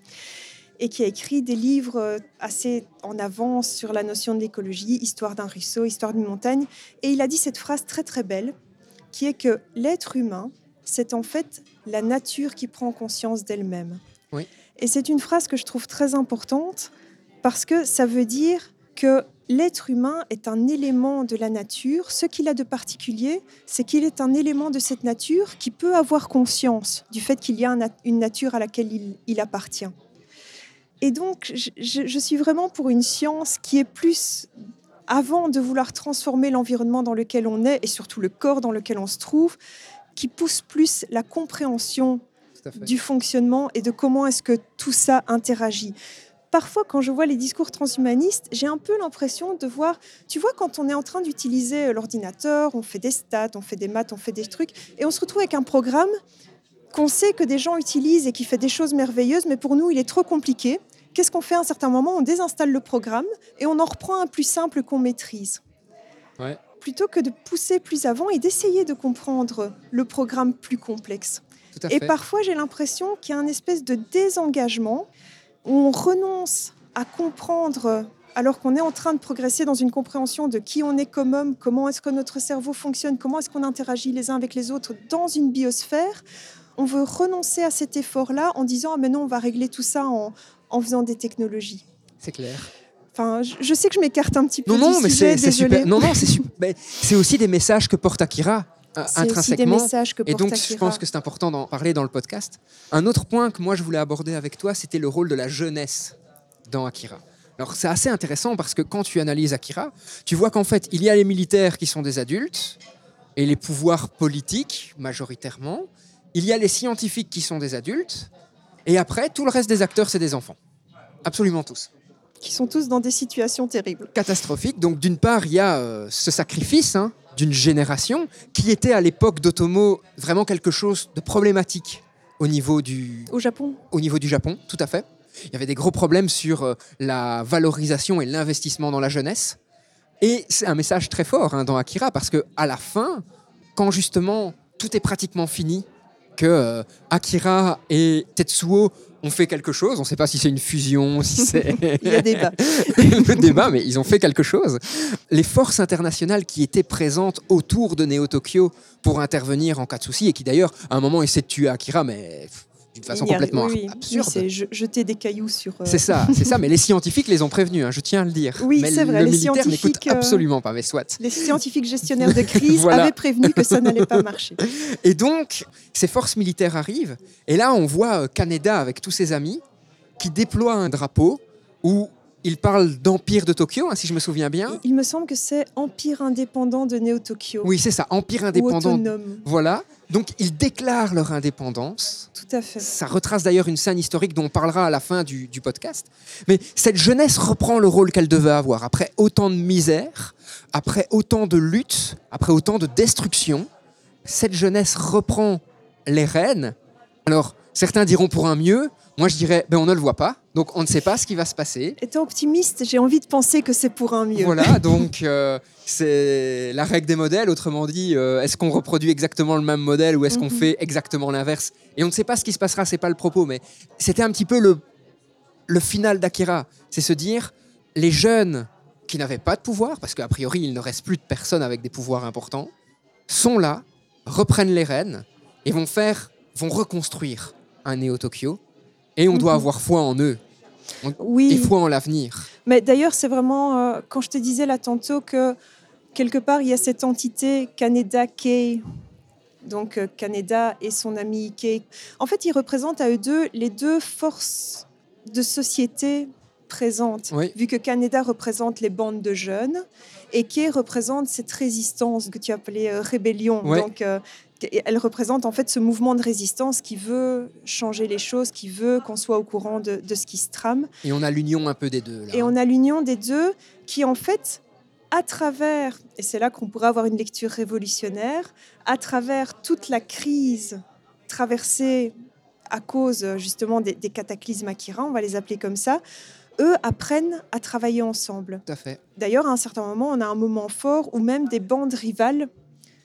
et qui a écrit des livres euh, assez en avance sur la notion de l'écologie, Histoire d'un ruisseau, Histoire d'une montagne. Et il a dit cette phrase très très belle, qui est que l'être humain, c'est en fait la nature qui prend conscience d'elle-même. Oui. Et c'est une phrase que je trouve très importante parce que ça veut dire que l'être humain est un élément de la nature. Ce qu'il a de particulier, c'est qu'il est un élément de cette nature qui peut avoir conscience du fait qu'il y a une nature à laquelle il, il appartient. Et donc, je, je- je suis vraiment pour une science qui est plus, avant de vouloir transformer l'environnement dans lequel on est, et surtout le corps dans lequel on se trouve, qui pousse plus la compréhension du fonctionnement et de comment est-ce que tout ça interagit. Parfois, quand je vois les discours transhumanistes, j'ai un peu l'impression de voir, tu vois, quand on est en train d'utiliser l'ordinateur, on fait des stats, on fait des maths, on fait des trucs, et on se retrouve avec un programme qu'on sait que des gens utilisent et qui fait des choses merveilleuses, mais pour nous, il est trop compliqué. Qu'est-ce qu'on fait à un certain moment? On désinstalle le programme et on en reprend un plus simple qu'on maîtrise. Ouais. Plutôt que de pousser plus avant et d'essayer de comprendre le programme plus complexe. Tout à Et parfois, j'ai l'impression qu'il y a un espèce de désengagement où on renonce à comprendre alors qu'on est en train de progresser dans une compréhension de qui on est comme homme, comment est-ce que notre cerveau fonctionne, comment est-ce qu'on interagit les uns avec les autres dans une biosphère, on veut renoncer à cet effort-là en disant ah, mais non, on va régler tout ça en, en faisant des technologies. C'est clair. Enfin, je, sais que je m'écarte un petit peu Non, non, du mais c'est super. Non, non, c'est super. C'est aussi des messages que porte Akira euh, C'est aussi des intrinsèquement. messages que Et porte donc, je pense que c'est important d'en parler dans le podcast. Un autre point que moi, je voulais aborder avec toi, c'était le rôle de la jeunesse dans Akira. Alors, c'est assez intéressant parce que quand tu analyses Akira, tu vois qu'en fait, il y a les militaires qui sont des adultes et les pouvoirs politiques, majoritairement. Il y a les scientifiques qui sont des adultes. Et après, tout le reste des acteurs, c'est des enfants. Absolument tous qui sont tous dans des situations terribles. catastrophique. Donc d'une part, il y a euh, ce sacrifice hein, d'une génération qui était à l'époque d'Otomo vraiment quelque chose de problématique au niveau du, Au Japon, au niveau du Japon, tout à fait. Il y avait des gros problèmes sur euh, la valorisation et l'investissement dans la jeunesse. Et c'est un message très fort hein, dans Akira parce que à la fin, quand justement tout est pratiquement fini, que euh, Akira et Tetsuo ont fait quelque chose, on ne sait pas si c'est une fusion, si c'est il y a débat. le débat, mais ils ont fait quelque chose. Les forces internationales qui étaient présentes autour de Neo Tokyo pour intervenir en cas de souci et qui d'ailleurs à un moment essaient de tuer Akira, mais d'une façon complètement oui, absurde. Oui, c'est je- jeter des cailloux sur. euh, C'est ça, c'est ça. Mais les scientifiques les ont prévenus, hein, je tiens à le dire. Oui, mais c'est vrai, Le les militaire n'écoute scientifiques, euh, absolument pas, mais soit. Les scientifiques gestionnaires de crise Voilà. avaient prévenu que ça n'allait pas marcher. Et donc, ces forces militaires arrivent, et là, on voit euh, Kaneda avec tous ses amis qui déploient un drapeau où il parle d'empire de Tokyo, hein, si je me souviens bien. Il me semble que c'est Empire indépendant de Néo Tokyo. Oui, c'est ça, empire Ou indépendant. autonome. Voilà. Donc, ils déclarent leur indépendance. Tout à fait. Ça retrace d'ailleurs une scène historique dont on parlera à la fin du, du podcast. Mais cette jeunesse reprend le rôle qu'elle devait avoir. Après autant de misère, après autant de luttes, après autant de destruction, cette jeunesse reprend les rênes. Alors, certains diront pour un mieux. Moi, je dirais, ben, on ne le voit pas. Donc, on ne sait pas ce qui va se passer. Étant optimiste, j'ai envie de penser que c'est pour un mieux. Voilà, donc euh, c'est la règle des modèles. Autrement dit, euh, est-ce qu'on reproduit exactement le même modèle ou est-ce qu'on Mhm. fait exactement l'inverse? Et on ne sait pas ce qui se passera, c'est pas le propos, mais c'était un petit peu le, le final d'Akira. C'est se dire, les jeunes qui n'avaient pas de pouvoir, parce qu'a priori il ne reste plus de personnes avec des pouvoirs importants, sont là, reprennent les rênes et vont faire, vont reconstruire un Néo Tokyo. Et on doit Mhm. avoir foi en eux Oui, foi en l'avenir. mais d'ailleurs, c'est vraiment euh, quand je te disais là tantôt que quelque part il y a cette entité Kaneda Kei. Donc euh, Kaneda et son ami Kei. En fait, ils représentent à eux deux les deux forces de société présentes. Oui. Vu que Kaneda représente les bandes de jeunes et Kei représente cette résistance que tu appelais euh, rébellion. Ouais. Donc euh, elle représente en fait ce mouvement de résistance qui veut changer les choses, qui veut qu'on soit au courant de, de ce qui se trame. Et on a l'union un peu des deux. Là. Et on a l'union des deux qui, en fait, à travers, et c'est là qu'on pourrait avoir une lecture révolutionnaire, à travers toute la crise traversée à cause justement des, des cataclysmes Akira, on va les appeler comme ça, eux apprennent à travailler ensemble. Tout à fait. D'ailleurs, à un certain moment, on a un moment fort où même des bandes rivales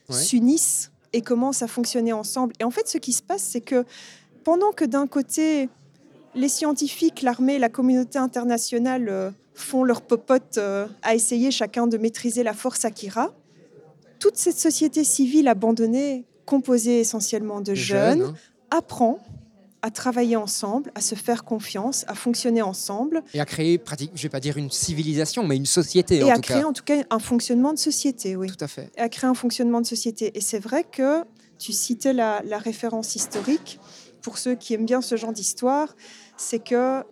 s'unissent et commencent à fonctionner ensemble. Et en fait, ce qui se passe, c'est que pendant que d'un côté, les scientifiques, l'armée, la communauté internationale euh, font leur popote euh, à essayer chacun de maîtriser la force Akira, toute cette société civile abandonnée, composée essentiellement de jeunes, hein. apprend à travailler ensemble, à se faire confiance, à fonctionner ensemble Et à créer, pratique, je vais pas dire une civilisation, mais une société et en à tout créer cas. en tout cas un fonctionnement de société, oui. Tout à fait. à créer un fonctionnement de société. Et c'est vrai que tu citais la, la référence historique. Pour ceux qui aiment bien ce genre d'histoire, c'est que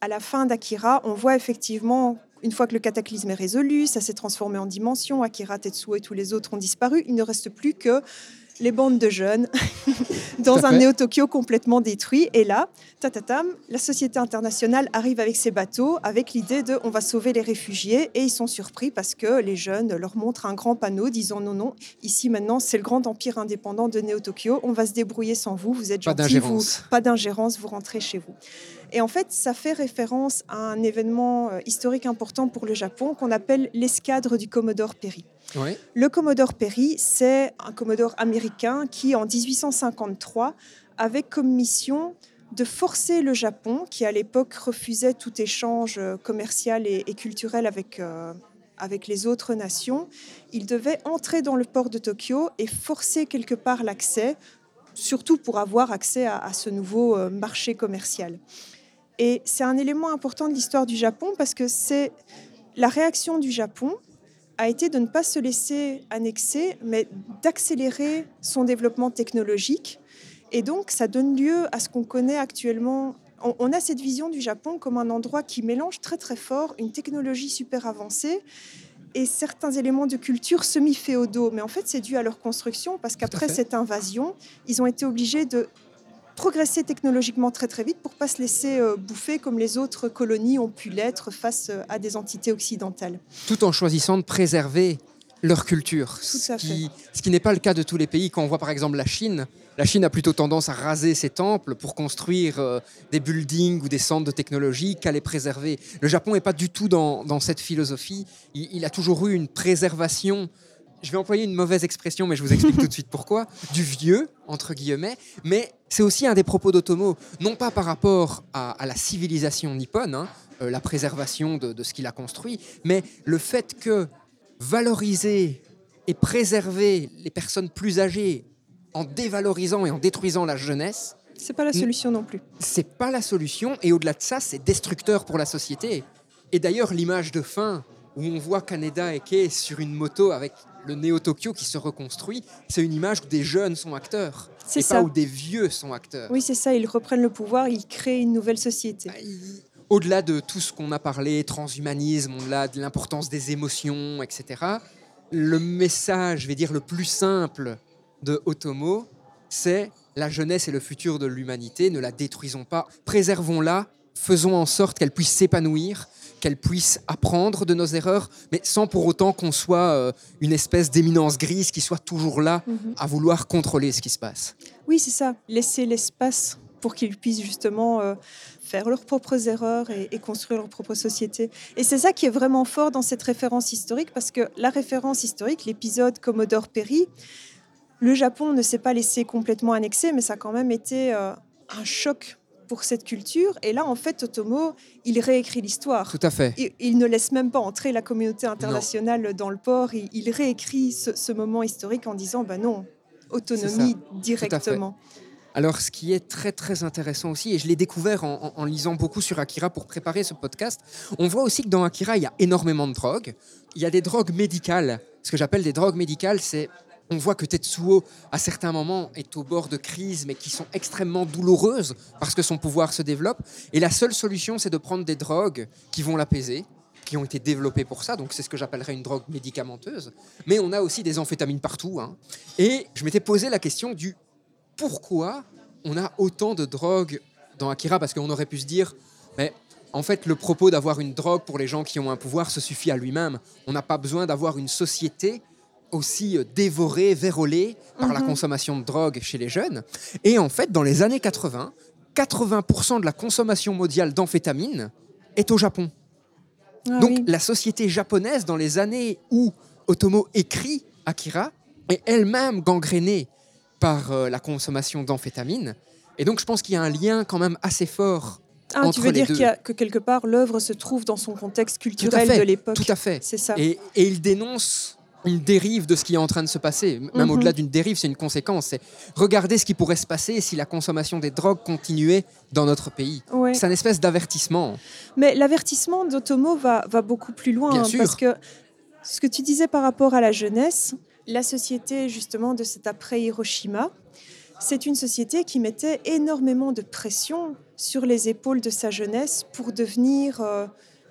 à la fin d'Akira, on voit effectivement, une fois que le cataclysme est résolu, ça s'est transformé en dimension, Akira, Tetsuo et tous les autres ont disparu, il ne reste plus que les bandes de jeunes dans un. Néo-Tokyo complètement détruit. Et là, tatatam, la société internationale arrive avec ses bateaux, avec l'idée de on va sauver les réfugiés. Et ils sont surpris parce que les jeunes leur montrent un grand panneau disant non, non, ici maintenant c'est le grand empire indépendant de Néo-Tokyo, on va se débrouiller sans vous, vous êtes Pas gentils, vous, d'ingérence. pas d'ingérence, vous rentrez chez vous. Et en fait, ça fait référence à un événement euh, historique important pour le Japon qu'on appelle l'escadre du Commodore Perry. Oui. Le Commodore Perry, c'est un Commodore américain qui, en 1853, avait comme mission de forcer le Japon, qui à l'époque refusait tout échange euh, commercial et, et culturel avec, euh, avec les autres nations, il devait entrer dans le port de Tokyo et forcer quelque part l'accès, surtout pour avoir accès à, à ce nouveau marché commercial. Et c'est un élément important de l'histoire du Japon parce que c'est la réaction du Japon a été de ne pas se laisser annexer, mais d'accélérer son développement technologique. Et donc, ça donne lieu à ce qu'on connaît actuellement. On, a cette vision du Japon comme un endroit qui mélange très très fort une technologie super avancée et certains éléments de culture semi-féodaux. Mais en fait, c'est dû à leur construction parce qu'après cette invasion, ils ont été obligés de progresser technologiquement très très vite pour pas se laisser euh, bouffer comme les autres colonies ont pu l'être face euh, à des entités occidentales. Tout en choisissant de préserver leur culture. Tout ce à qui, ce qui n'est pas le cas de tous les pays. Quand on voit par exemple la Chine, la Chine a plutôt tendance à raser ses temples pour construire euh, des buildings ou des centres de technologie qu'à les préserver. Le Japon n'est pas du tout dans, dans cette philosophie. Il, il a toujours eu une préservation. Je vais employer une mauvaise expression, mais je vous explique tout de suite pourquoi. Du vieux, entre guillemets. Mais c'est aussi un des propos d'Otomo. Non pas par rapport à, à la civilisation nippone, hein, euh, la préservation de, de ce qu'il a construit, mais le fait que valoriser et préserver les personnes plus âgées en dévalorisant et en détruisant la jeunesse, C'est pas la solution non plus. c'est pas la solution et au-delà de ça, c'est destructeur pour la société. Et d'ailleurs, l'image de fin où on voit Kaneda Eke sur une moto avec le Neo Tokyo qui se reconstruit, c'est une image où des jeunes sont acteurs C'est ça. pas où des vieux sont acteurs. Oui, c'est ça, ils reprennent le pouvoir, ils créent une nouvelle société. Il- Au-delà de tout ce qu'on a parlé, transhumanisme, au-delà de l'importance des émotions, etc., le message, je vais dire, le plus simple de Otomo, c'est la jeunesse et le futur de l'humanité, ne la détruisons pas, préservons-la, faisons en sorte qu'elle puisse s'épanouir, qu'elle puisse apprendre de nos erreurs, mais sans pour autant qu'on soit euh, une espèce d'éminence grise qui soit toujours là Mhm. à vouloir contrôler ce qui se passe. Oui, c'est ça, laisser l'espace pour qu'ils puissent justement euh, faire leurs propres erreurs et, et construire leur propre société. Et c'est ça qui est vraiment fort dans cette référence historique, parce que la référence historique, l'épisode Commodore Perry, le Japon ne s'est pas laissé complètement annexer, mais ça a quand même été euh, un choc pour cette culture. Et là, en fait, Otomo, il réécrit l'histoire. Tout à fait. Il, il ne laisse même pas entrer la communauté internationale dans le port. Il, il réécrit ce, ce moment historique en disant, bah non, autonomie directement. Alors, ce qui est très très intéressant aussi, et je l'ai découvert en, en- en lisant beaucoup sur Akira pour préparer ce podcast, on voit aussi que dans Akira, il y a énormément de drogues. Il y a des drogues médicales. Ce que j'appelle des drogues médicales, c'est on voit que Tetsuo, à certains moments, est au bord de crises, mais qui sont extrêmement douloureuses parce que son pouvoir se développe. Et la seule solution, c'est de prendre des drogues qui vont l'apaiser, qui ont été développées pour ça. Donc, c'est ce que j'appellerais une drogue médicamenteuse. Mais on a aussi des amphétamines partout. hein. Et je m'étais posé la question du pourquoi on a autant de drogues dans Akira Parce qu'on aurait pu se dire, mais en fait, le propos d'avoir une drogue pour les gens qui ont un pouvoir se suffit à lui-même. On n'a pas besoin d'avoir une société aussi euh, dévorée, vérolée par la Mhm. consommation de drogue chez les jeunes. Et en fait, dans les années 80, 80% de la consommation mondiale d'amphétamines est au Japon. Ah Donc oui. la société japonaise, dans les années où Otomo écrit Akira, est elle-même gangrénée par euh, la consommation d'amphétamines. Et donc je pense qu'il y a un lien quand même assez fort. Ah, entre tu veux les dire deux. a, que quelque part, l'œuvre se trouve dans son contexte culturel fait, de l'époque. tout à fait. C'est ça. Et, et il dénonce une dérive de ce qui est en train de se passer. Même Mhm. au-delà d'une dérive, c'est une conséquence. C'est regarder ce qui pourrait se passer si la consommation des drogues continuait dans notre pays. Ouais. C'est un espèce d'avertissement. Mais l'avertissement d'Otomo va, va beaucoup plus loin. Bien hein, sûr. Parce que ce que tu disais par rapport à la jeunesse, la société justement de cet après Hiroshima, c'est une société qui mettait énormément de pression sur les épaules de sa jeunesse pour devenir euh,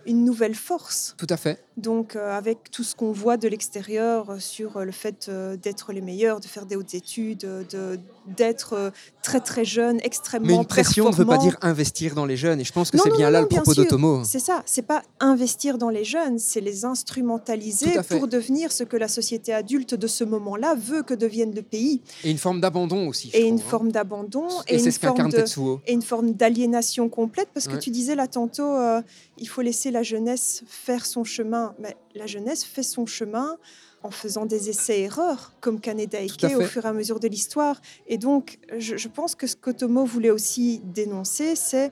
une nouvelle force. Tout à fait. Donc euh, avec tout ce qu'on voit de l'extérieur euh, sur euh, le fait d'être les meilleurs, de faire des hautes études, de- d'être très très jeune, extrêmement Mais une pression ne veut pas dire investir dans les jeunes. Et je pense que c'est bien non, là non, le propos d'Otomo. C'est ça, c'est pas investir dans les jeunes, c'est les instrumentaliser pour devenir ce que la société adulte de ce moment-là veut que devienne le pays. Et une forme d'abandon aussi. Et une hein. forme d'abandon Et, et, c'est une ce forme de et une forme d'aliénation complète parce que tu disais là tantôt euh, il faut laisser la jeunesse faire son chemin mais la jeunesse fait son chemin en faisant des essais-erreurs, comme Kaneda Ike au fur et à mesure de l'histoire. Et donc, je, je pense que ce qu'Otomo voulait aussi dénoncer, c'est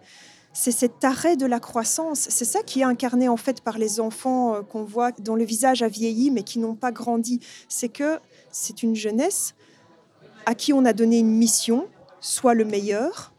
c'est cet arrêt de la croissance. C'est ça qui est incarné en fait par les enfants euh, qu'on voit dont le visage a vieilli mais qui n'ont pas grandi. C'est que c'est une jeunesse à qui on a donné une mission, soit le meilleur,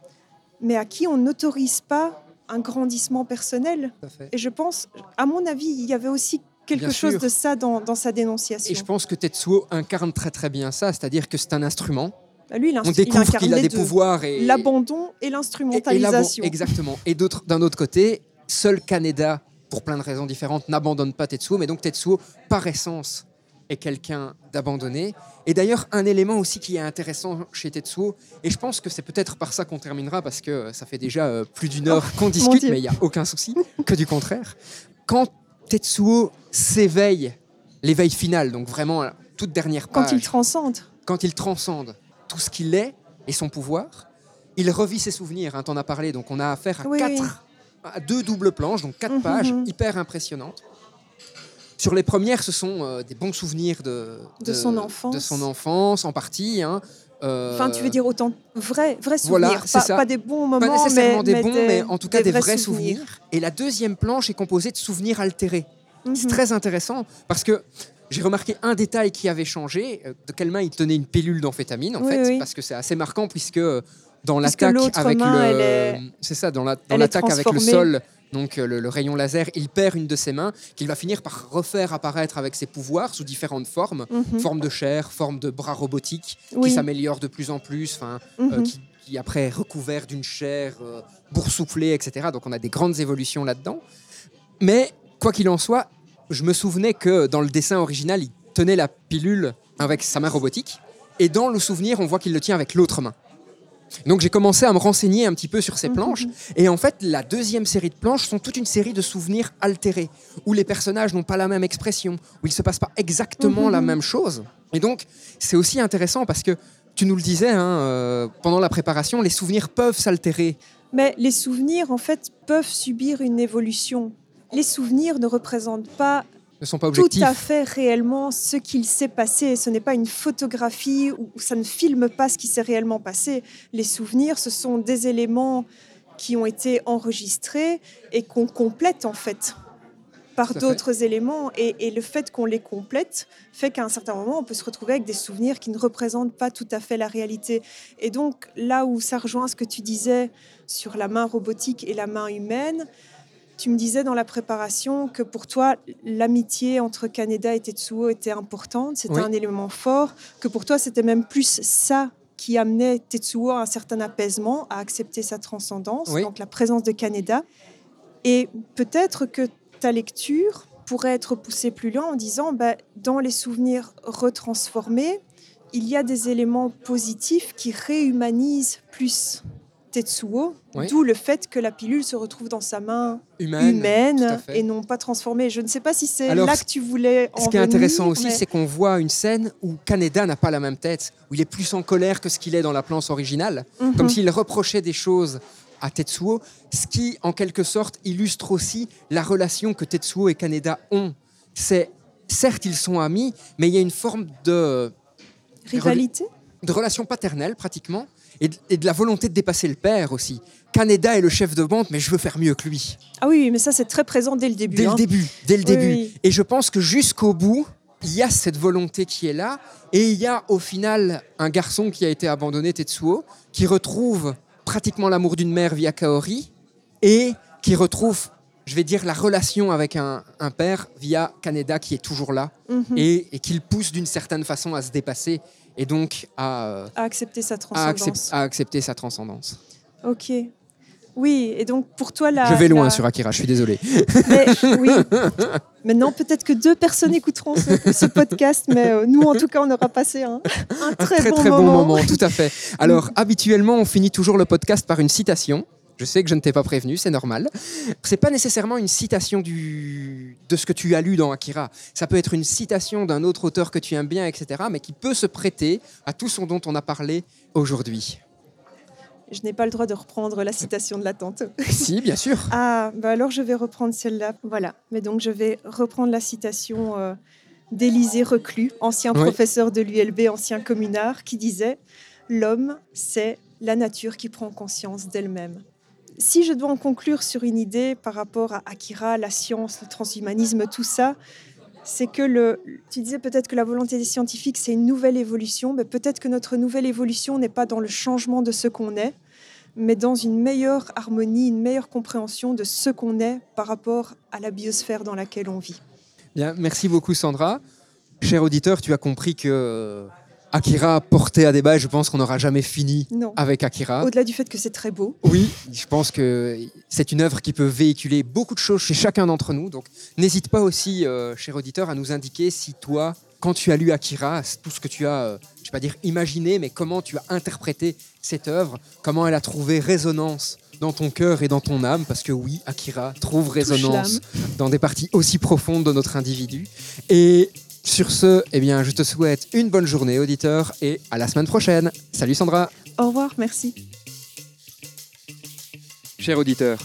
mais à qui on n'autorise pas un grandissement personnel. Et je pense, à mon avis, il y avait aussi quelque Bien chose sûr. de ça dans, dans sa dénonciation. Et je pense que Tetsuo incarne très très bien ça, c'est-à-dire que c'est un instrument. Bah, Lui, il, On découvre qu'il a des deux. pouvoirs et L'abandon et l'instrumentalisation. Exactement. Et d'un autre côté, seul Kaneda, pour plein de raisons différentes, n'abandonne pas Tetsuo, mais donc Tetsuo, par essence, est quelqu'un d'abandonné. Et d'ailleurs, un élément aussi qui est intéressant chez Tetsuo, et je pense que c'est peut-être par ça qu'on terminera, parce que ça fait déjà euh, plus d'une heure qu'on discute, mais il n'y a aucun souci, que du contraire. Quand Tetsuo s'éveille, l'éveil final, donc vraiment la toute dernière page, Quand il transcende. quand il transcende tout ce qu'il est et son pouvoir, il revit ses souvenirs. Hein, T'en as parlé, donc on a affaire à Oui, quatre, oui. à deux doubles planches, donc quatre Mhm. pages hyper impressionnantes. Sur les premières, ce sont euh, des bons souvenirs de, De son enfance. de son enfance en partie. hein. Euh, Enfin, tu veux dire autant vrais, vrais souvenirs. pas, ça. pas des bons moments, pas nécessairement mais, des bons, mais, en tout cas des, vrais, souvenirs. souvenirs. Et la deuxième planche est composée de souvenirs altérés. C'est Mhm. très intéressant parce que j'ai remarqué un détail qui avait changé. euh, De quelle main il tenait une pilule d'amphétamine, en Oui, fait, oui. parce que c'est assez marquant puisque dans l'attaque avec le, c'est ça, dans la- avec le sol, donc euh, le, le rayon laser, il perd une de ses mains qu'il va finir par refaire apparaître avec ses pouvoirs sous différentes formes, Mhm. forme de chair, forme de bras robotiques Oui. qui s'améliorent de plus en plus, enfin euh, Mhm. qui, qui après est recouvert d'une chair euh, boursouflée, etc. Donc on a des grandes évolutions là-dedans. Mais quoi qu'il en soit, je me souvenais que dans le dessin original, il tenait la pilule avec sa main robotique, et dans le souvenir, on voit qu'il le tient avec l'autre main. Donc j'ai commencé à me renseigner un petit peu sur ces Mhm. planches, et en fait, la deuxième série de planches sont toute une série de souvenirs altérés, où les personnages n'ont pas la même expression, où il se passe pas exactement Mhm. la même chose. Et donc, c'est aussi intéressant parce que tu nous le disais hein, euh, pendant la préparation, les souvenirs peuvent s'altérer. Mais les souvenirs, en fait, peuvent subir une évolution. Les souvenirs ne représentent pas Ne sont pas tout à fait réellement ce qu'il s'est passé. Ce n'est pas une photographie où ça ne filme pas ce qui s'est réellement passé. Les souvenirs, ce sont des éléments qui ont été enregistrés et qu'on complète en fait par d'autres éléments. Et, et le fait qu'on les complète fait qu'à un certain moment, on peut se retrouver avec des souvenirs qui ne représentent pas tout à fait la réalité. Et donc là où ça rejoint ce que tu disais sur la main robotique et la main humaine, tu me disais dans la préparation que pour toi, l'amitié entre Kaneda et Tetsuo était importante, c'était Oui. un élément fort, que pour toi, c'était même plus ça qui amenait Tetsuo à un certain apaisement, à accepter sa transcendance, Oui. donc la présence de Kaneda. Et peut-être que ta lecture pourrait être poussée plus loin en disant, bah, dans les souvenirs retransformés, il y a des éléments positifs qui réhumanisent plus Tetsuo, Oui. d'où le fait que la pilule se retrouve dans sa main Humaine. et non pas transformée. Je ne sais pas si c'est là que tu voulais en Ce qui est intéressant venir, aussi, mais- c'est qu'on voit une scène où Kaneda n'a pas la même tête, où il est plus en colère que ce qu'il est dans la planche originale, Mhm. comme s'il reprochait des choses à Tetsuo, ce qui, en quelque sorte, illustre aussi la relation que Tetsuo et Kaneda ont. C'est certes, ils sont amis, mais il y a une forme de, Rivalité? De relation paternelle, pratiquement, et de, et de la volonté de dépasser le père aussi. Kaneda est le chef de bande, mais je veux faire mieux que lui. Ah oui, mais ça c'est très présent dès le début. Dès hein. le début, dès le Oui, début. oui. Et je pense que jusqu'au bout, il y a cette volonté qui est là, et il y a au final un garçon qui a été abandonné, Tetsuo, qui retrouve pratiquement l'amour d'une mère via Kaori, et qui retrouve, je vais dire, la relation avec un, un père via Kaneda qui est toujours là, Mhm. et, et qui le pousse d'une certaine façon à se dépasser, et donc à, À accepter sa à, transcendance. accep- à accepter sa transcendance. Ok. Oui, et donc pour toi la. je vais loin la- sur Akira, je suis désolé. Mais, oui. Maintenant, peut-être que deux personnes écouteront ce, ce podcast, mais euh, nous, en tout cas, on aura passé un, un très, très bon, très moment. bon moment, tout à fait. Alors habituellement, on finit toujours le podcast par une citation. Je sais que je ne t'ai pas prévenu, c'est normal. C'est pas nécessairement une citation du... de ce que tu as lu dans Akira. Ça peut être une citation d'un autre auteur que tu aimes bien, etc., mais qui peut se prêter à tout ce dont on a parlé aujourd'hui. Je n'ai pas le droit de reprendre la citation de la tante. si, bien sûr. Ah, bah alors je vais reprendre celle-là. Voilà. Mais donc je vais reprendre la citation euh, d'Élisée Reclus, ancien Oui. professeur de l'ULB, ancien communard, qui disait L'homme, c'est la nature qui prend conscience d'elle-même. Si je dois en conclure sur une idée par rapport à Akira, la science, le transhumanisme, tout ça, c'est que tu disais peut-être que la volonté des scientifiques, c'est une nouvelle évolution, mais peut-être que notre nouvelle évolution n'est pas dans le changement de ce qu'on est, mais dans une meilleure harmonie, une meilleure compréhension de ce qu'on est par rapport à la biosphère dans laquelle on vit. Bien, merci beaucoup Sandra. Cher auditeur, tu as compris que euh, Akira porté à débat, je pense qu'on n'aura jamais fini Non. avec Akira. Au-delà du fait que c'est très beau, Oui, je pense que c'est une œuvre qui peut véhiculer beaucoup de choses chez chacun d'entre nous. Donc, n'hésite pas aussi, euh, cher auditeur, à nous indiquer si toi, quand tu as lu Akira, tout ce que tu as, euh, je vais pas dire imaginé, mais comment tu as interprété cette œuvre, comment elle a trouvé résonance dans ton cœur et dans ton âme, parce que oui, Akira trouve résonance dans des parties aussi profondes de notre individu. Et sur ce, eh bien, je te souhaite une bonne journée, auditeur, et à la semaine prochaine. Salut Sandra. au revoir, merci. Cher auditeur,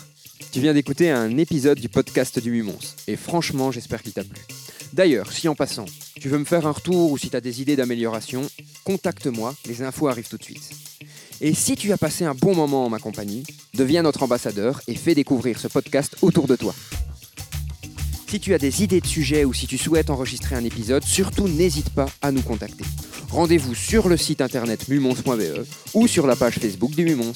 tu viens d'écouter un épisode du podcast du Mumons, et franchement, j'espère qu'il t'a plu. D'ailleurs, si en passant, tu veux me faire un retour ou si tu as des idées d'amélioration, contacte-moi, les infos arrivent tout de suite. Et si tu as passé un bon moment en ma compagnie, deviens notre ambassadeur et fais découvrir ce podcast autour de toi. Si tu as des idées de sujets ou si tu souhaites enregistrer un épisode, surtout n'hésite pas à nous contacter. Rendez-vous sur le site internet mumons.be ou sur la page Facebook du Mumons.